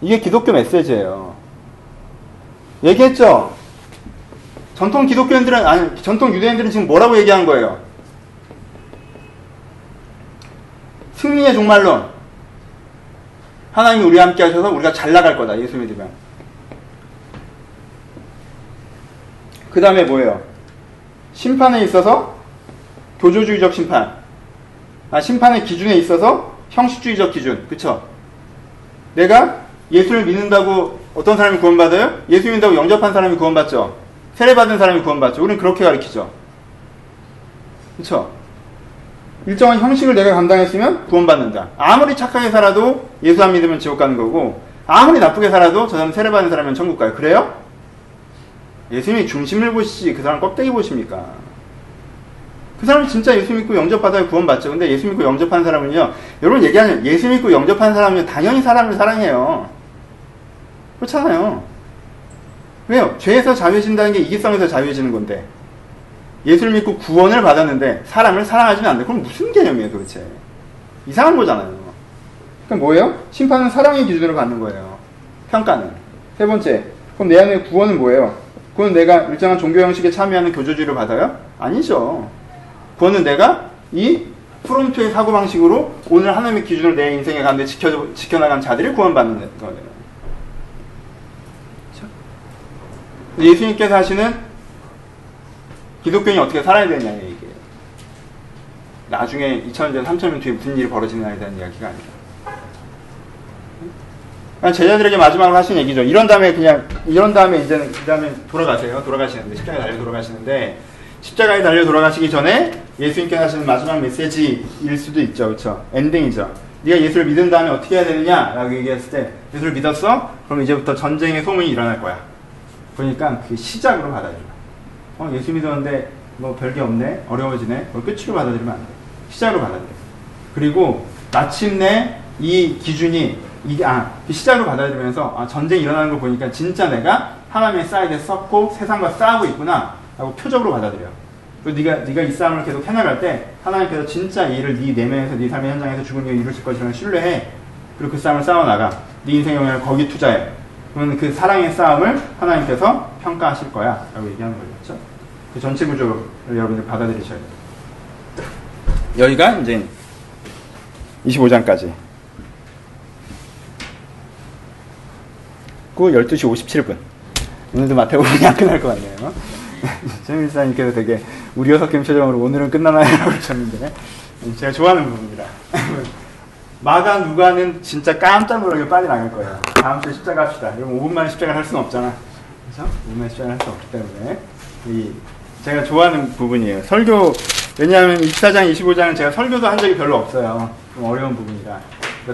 이게 기독교 메시지예요. 얘기했죠? 전통 기독교인들은, 아니, 전통 유대인들은 지금 뭐라고 얘기한 거예요? 승리의 종말론. 하나님이 우리와 함께 하셔서 우리가 잘 나갈 거다. 예수 믿으면. 그 다음에 뭐예요? 심판에 있어서 교조주의적 심판. 아, 심판의 기준에 있어서 형식주의적 기준. 그쵸? 내가 예수를 믿는다고 어떤 사람이 구원받아요? 예수 믿는다고 영접한 사람이 구원받죠? 세례받은 사람이 구원받죠? 우리는 그렇게 가르치죠. 그쵸? 일정한 형식을 내가 감당했으면 구원받는다. 아무리 착하게 살아도 예수 안 믿으면 지옥 가는 거고, 아무리 나쁘게 살아도 저 사람 세례받은 사람은 천국 가요. 그래요? 예수님이 중심을 보시지 그 사람 껍데기 보십니까? 그 사람 진짜 예수 믿고 영접받아야 구원받죠. 근데 예수 믿고 영접한 사람은요, 여러분 얘기하는 예수 믿고 영접한 사람은 당연히 사람을 사랑해요. 그렇잖아요. 왜요? 죄에서 자유해진다는 게 이기성에서 자유해지는 건데. 예수를 믿고 구원을 받았는데 사람을 사랑하지는 않는다. 그럼 무슨 개념이에요 도대체? 이상한 거잖아요. 그럼 뭐예요? 심판은 사랑의 기준으로 갖는 거예요. 평가는. 세 번째, 그럼 내 안에 구원은 뭐예요? 구원은 내가 일정한 종교 형식에 참여하는 교조주의를 받아요? 아니죠. 구원은 내가 이 프롬프트의 사고방식으로 오늘 하나님의 기준을 내 인생에 가운데 지켜, 지켜나간 자들이 구원받는 거예요. 예수님께서 하시는 기독교인이 어떻게 살아야 되느냐 얘기예요. 나중에 2000년, 3000년 뒤에 무슨 일이 벌어지느냐에 대한 이야기가. 그냥 제자들에게 마지막으로 하신 얘기죠. 이런 다음에 그냥, 이런 다음에 이제는, 그 다음에 돌아가세요. 돌아가시는데, 십자가에 달려 돌아가시는데, 십자가에 달려 돌아가시기 전에 예수님께서 하시는 마지막 메시지일 수도 있죠. 그쵸? 엔딩이죠. 네가 예수를 믿은 다음에 어떻게 해야 되느냐? 라고 얘기했을 때, 예수를 믿었어? 그럼 이제부터 전쟁의 소문이 일어날 거야. 그러니까 그 시작으로 받아들여. 어, 예수 믿었는데 뭐 별게 없네? 어려워지네? 그걸 끝으로 받아들이면 안 돼. 시작으로 받아들여. 그리고 마침내 이 기준이 이게 아, 그 시작으로 받아들이면서 아, 전쟁이 일어나는 걸 보니까 진짜 내가 하나님의 사이드에 섰고 세상과 싸우고 있구나 라고 표적으로 받아들여. 그리고 네가 네가 이 싸움을 계속 해나갈 때 하나님께서 진짜 이 일을 네 내면에서 네 삶의 현장에서 죽은 이유 이루실 것이라는 신뢰해. 그리고 그 싸움을 싸워 나가. 네 인생의 영향을 거기 투자해. 그러면 그 사랑의 싸움을 하나님께서 평가하실 거야. 라고 얘기하는 거죠. 그 전체 구조를 여러분들 받아들이셔야 돼요. 여기가 이제 25장까지. 그 12시 57분. 오늘도 마태복음이 안 끝날 것 같네요. 최민사님께서 되게 우려 섞인 표정으로 오늘은 끝나나요? 라고 하셨는데 제가 좋아하는 부분입니다. 마가 누가는 진짜 깜짝 놀라게 빨리 나갈 거예요. 다음 주에 십자가 합시다. 그럼 5분 만에 십자가 할 수는 없잖아. 그래서 5분 만에 십자가 할수 없기 때문에 이 제가 좋아하는 부분이에요. 설교 왜냐하면 24장, 25장은 제가 설교도 한 적이 별로 없어요. 좀 어려운 부분이라.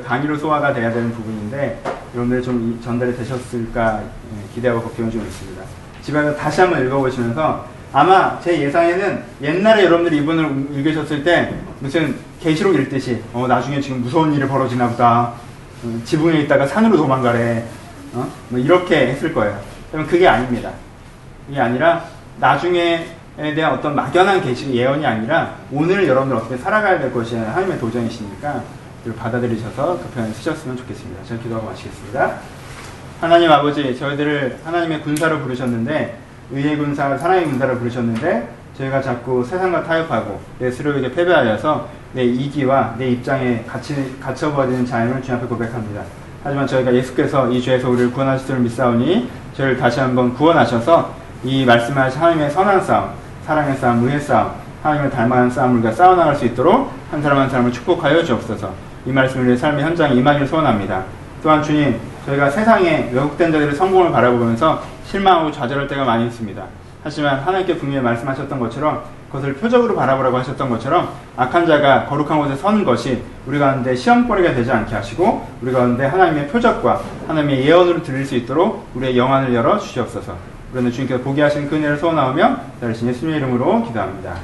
강의로 소화가 돼야 되는 부분인데 여러분들 좀 전달이 되셨을까 예, 기대하고 걱정이 좀 있습니다. 집에 가서 다시 한번 읽어보시면서 아마 제 예상에는 옛날에 여러분들이 이분을 읽으셨을 때 무슨 계시록 읽듯이 어 나중에 지금 무서운 일이 벌어지나 보다 어, 지붕에 있다가 산으로 도망가래 어? 뭐 이렇게 했을 거예요. 그럼 그게 아닙니다. 이게 아니라 나중에 에 대한 어떤 막연한 계시 예언이 아니라 오늘 여러분들 어떻게 살아가야 될 것이 하나님의 도전이시니까 받아들이셔서 그 표현을 쓰셨으면 좋겠습니다. 제가 기도하고 마치겠습니다. 하나님 아버지 저희들을 하나님의 군사로 부르셨는데 의의 군사, 사랑의 군사로 부르셨는데 저희가 자꾸 세상과 타협하고 내 스스로에게 패배하여서 내 이기와 내 입장에 갇히, 갇혀버리는 자임을 주 앞에 고백합니다. 하지만 저희가 예수께서 이 죄에서 우리를 구원하실 줄 믿사오니 저희를 다시 한번 구원하셔서 이 말씀하신 하나님의 선한 싸움, 사랑의 싸움, 의의 싸움, 하나님을 닮아가는 싸움을 우리가 싸워나갈 수 있도록 한 사람 한 사람을 축복하여 주옵소서. 이 말씀을 우리의 삶의 현장에 임하기를 소원합니다. 또한 주님, 저희가 세상에 왜곡된 자들의 성공을 바라보면서 실망하고 좌절할 때가 많이 있습니다. 하지만 하나님께 분명히 말씀하셨던 것처럼 그것을 표적으로 바라보라고 하셨던 것처럼 악한 자가 거룩한 곳에 서는 것이 우리 가운데 시험거리가 되지 않게 하시고 우리 가운데 하나님의 표적과 하나님의 예언으로 들릴 수 있도록 우리의 영안을 열어 주시옵소서. 우리는 주님께서 보게 하신 그 은혜를 소원하오며 날신 예수님의 이름으로 기도합니다.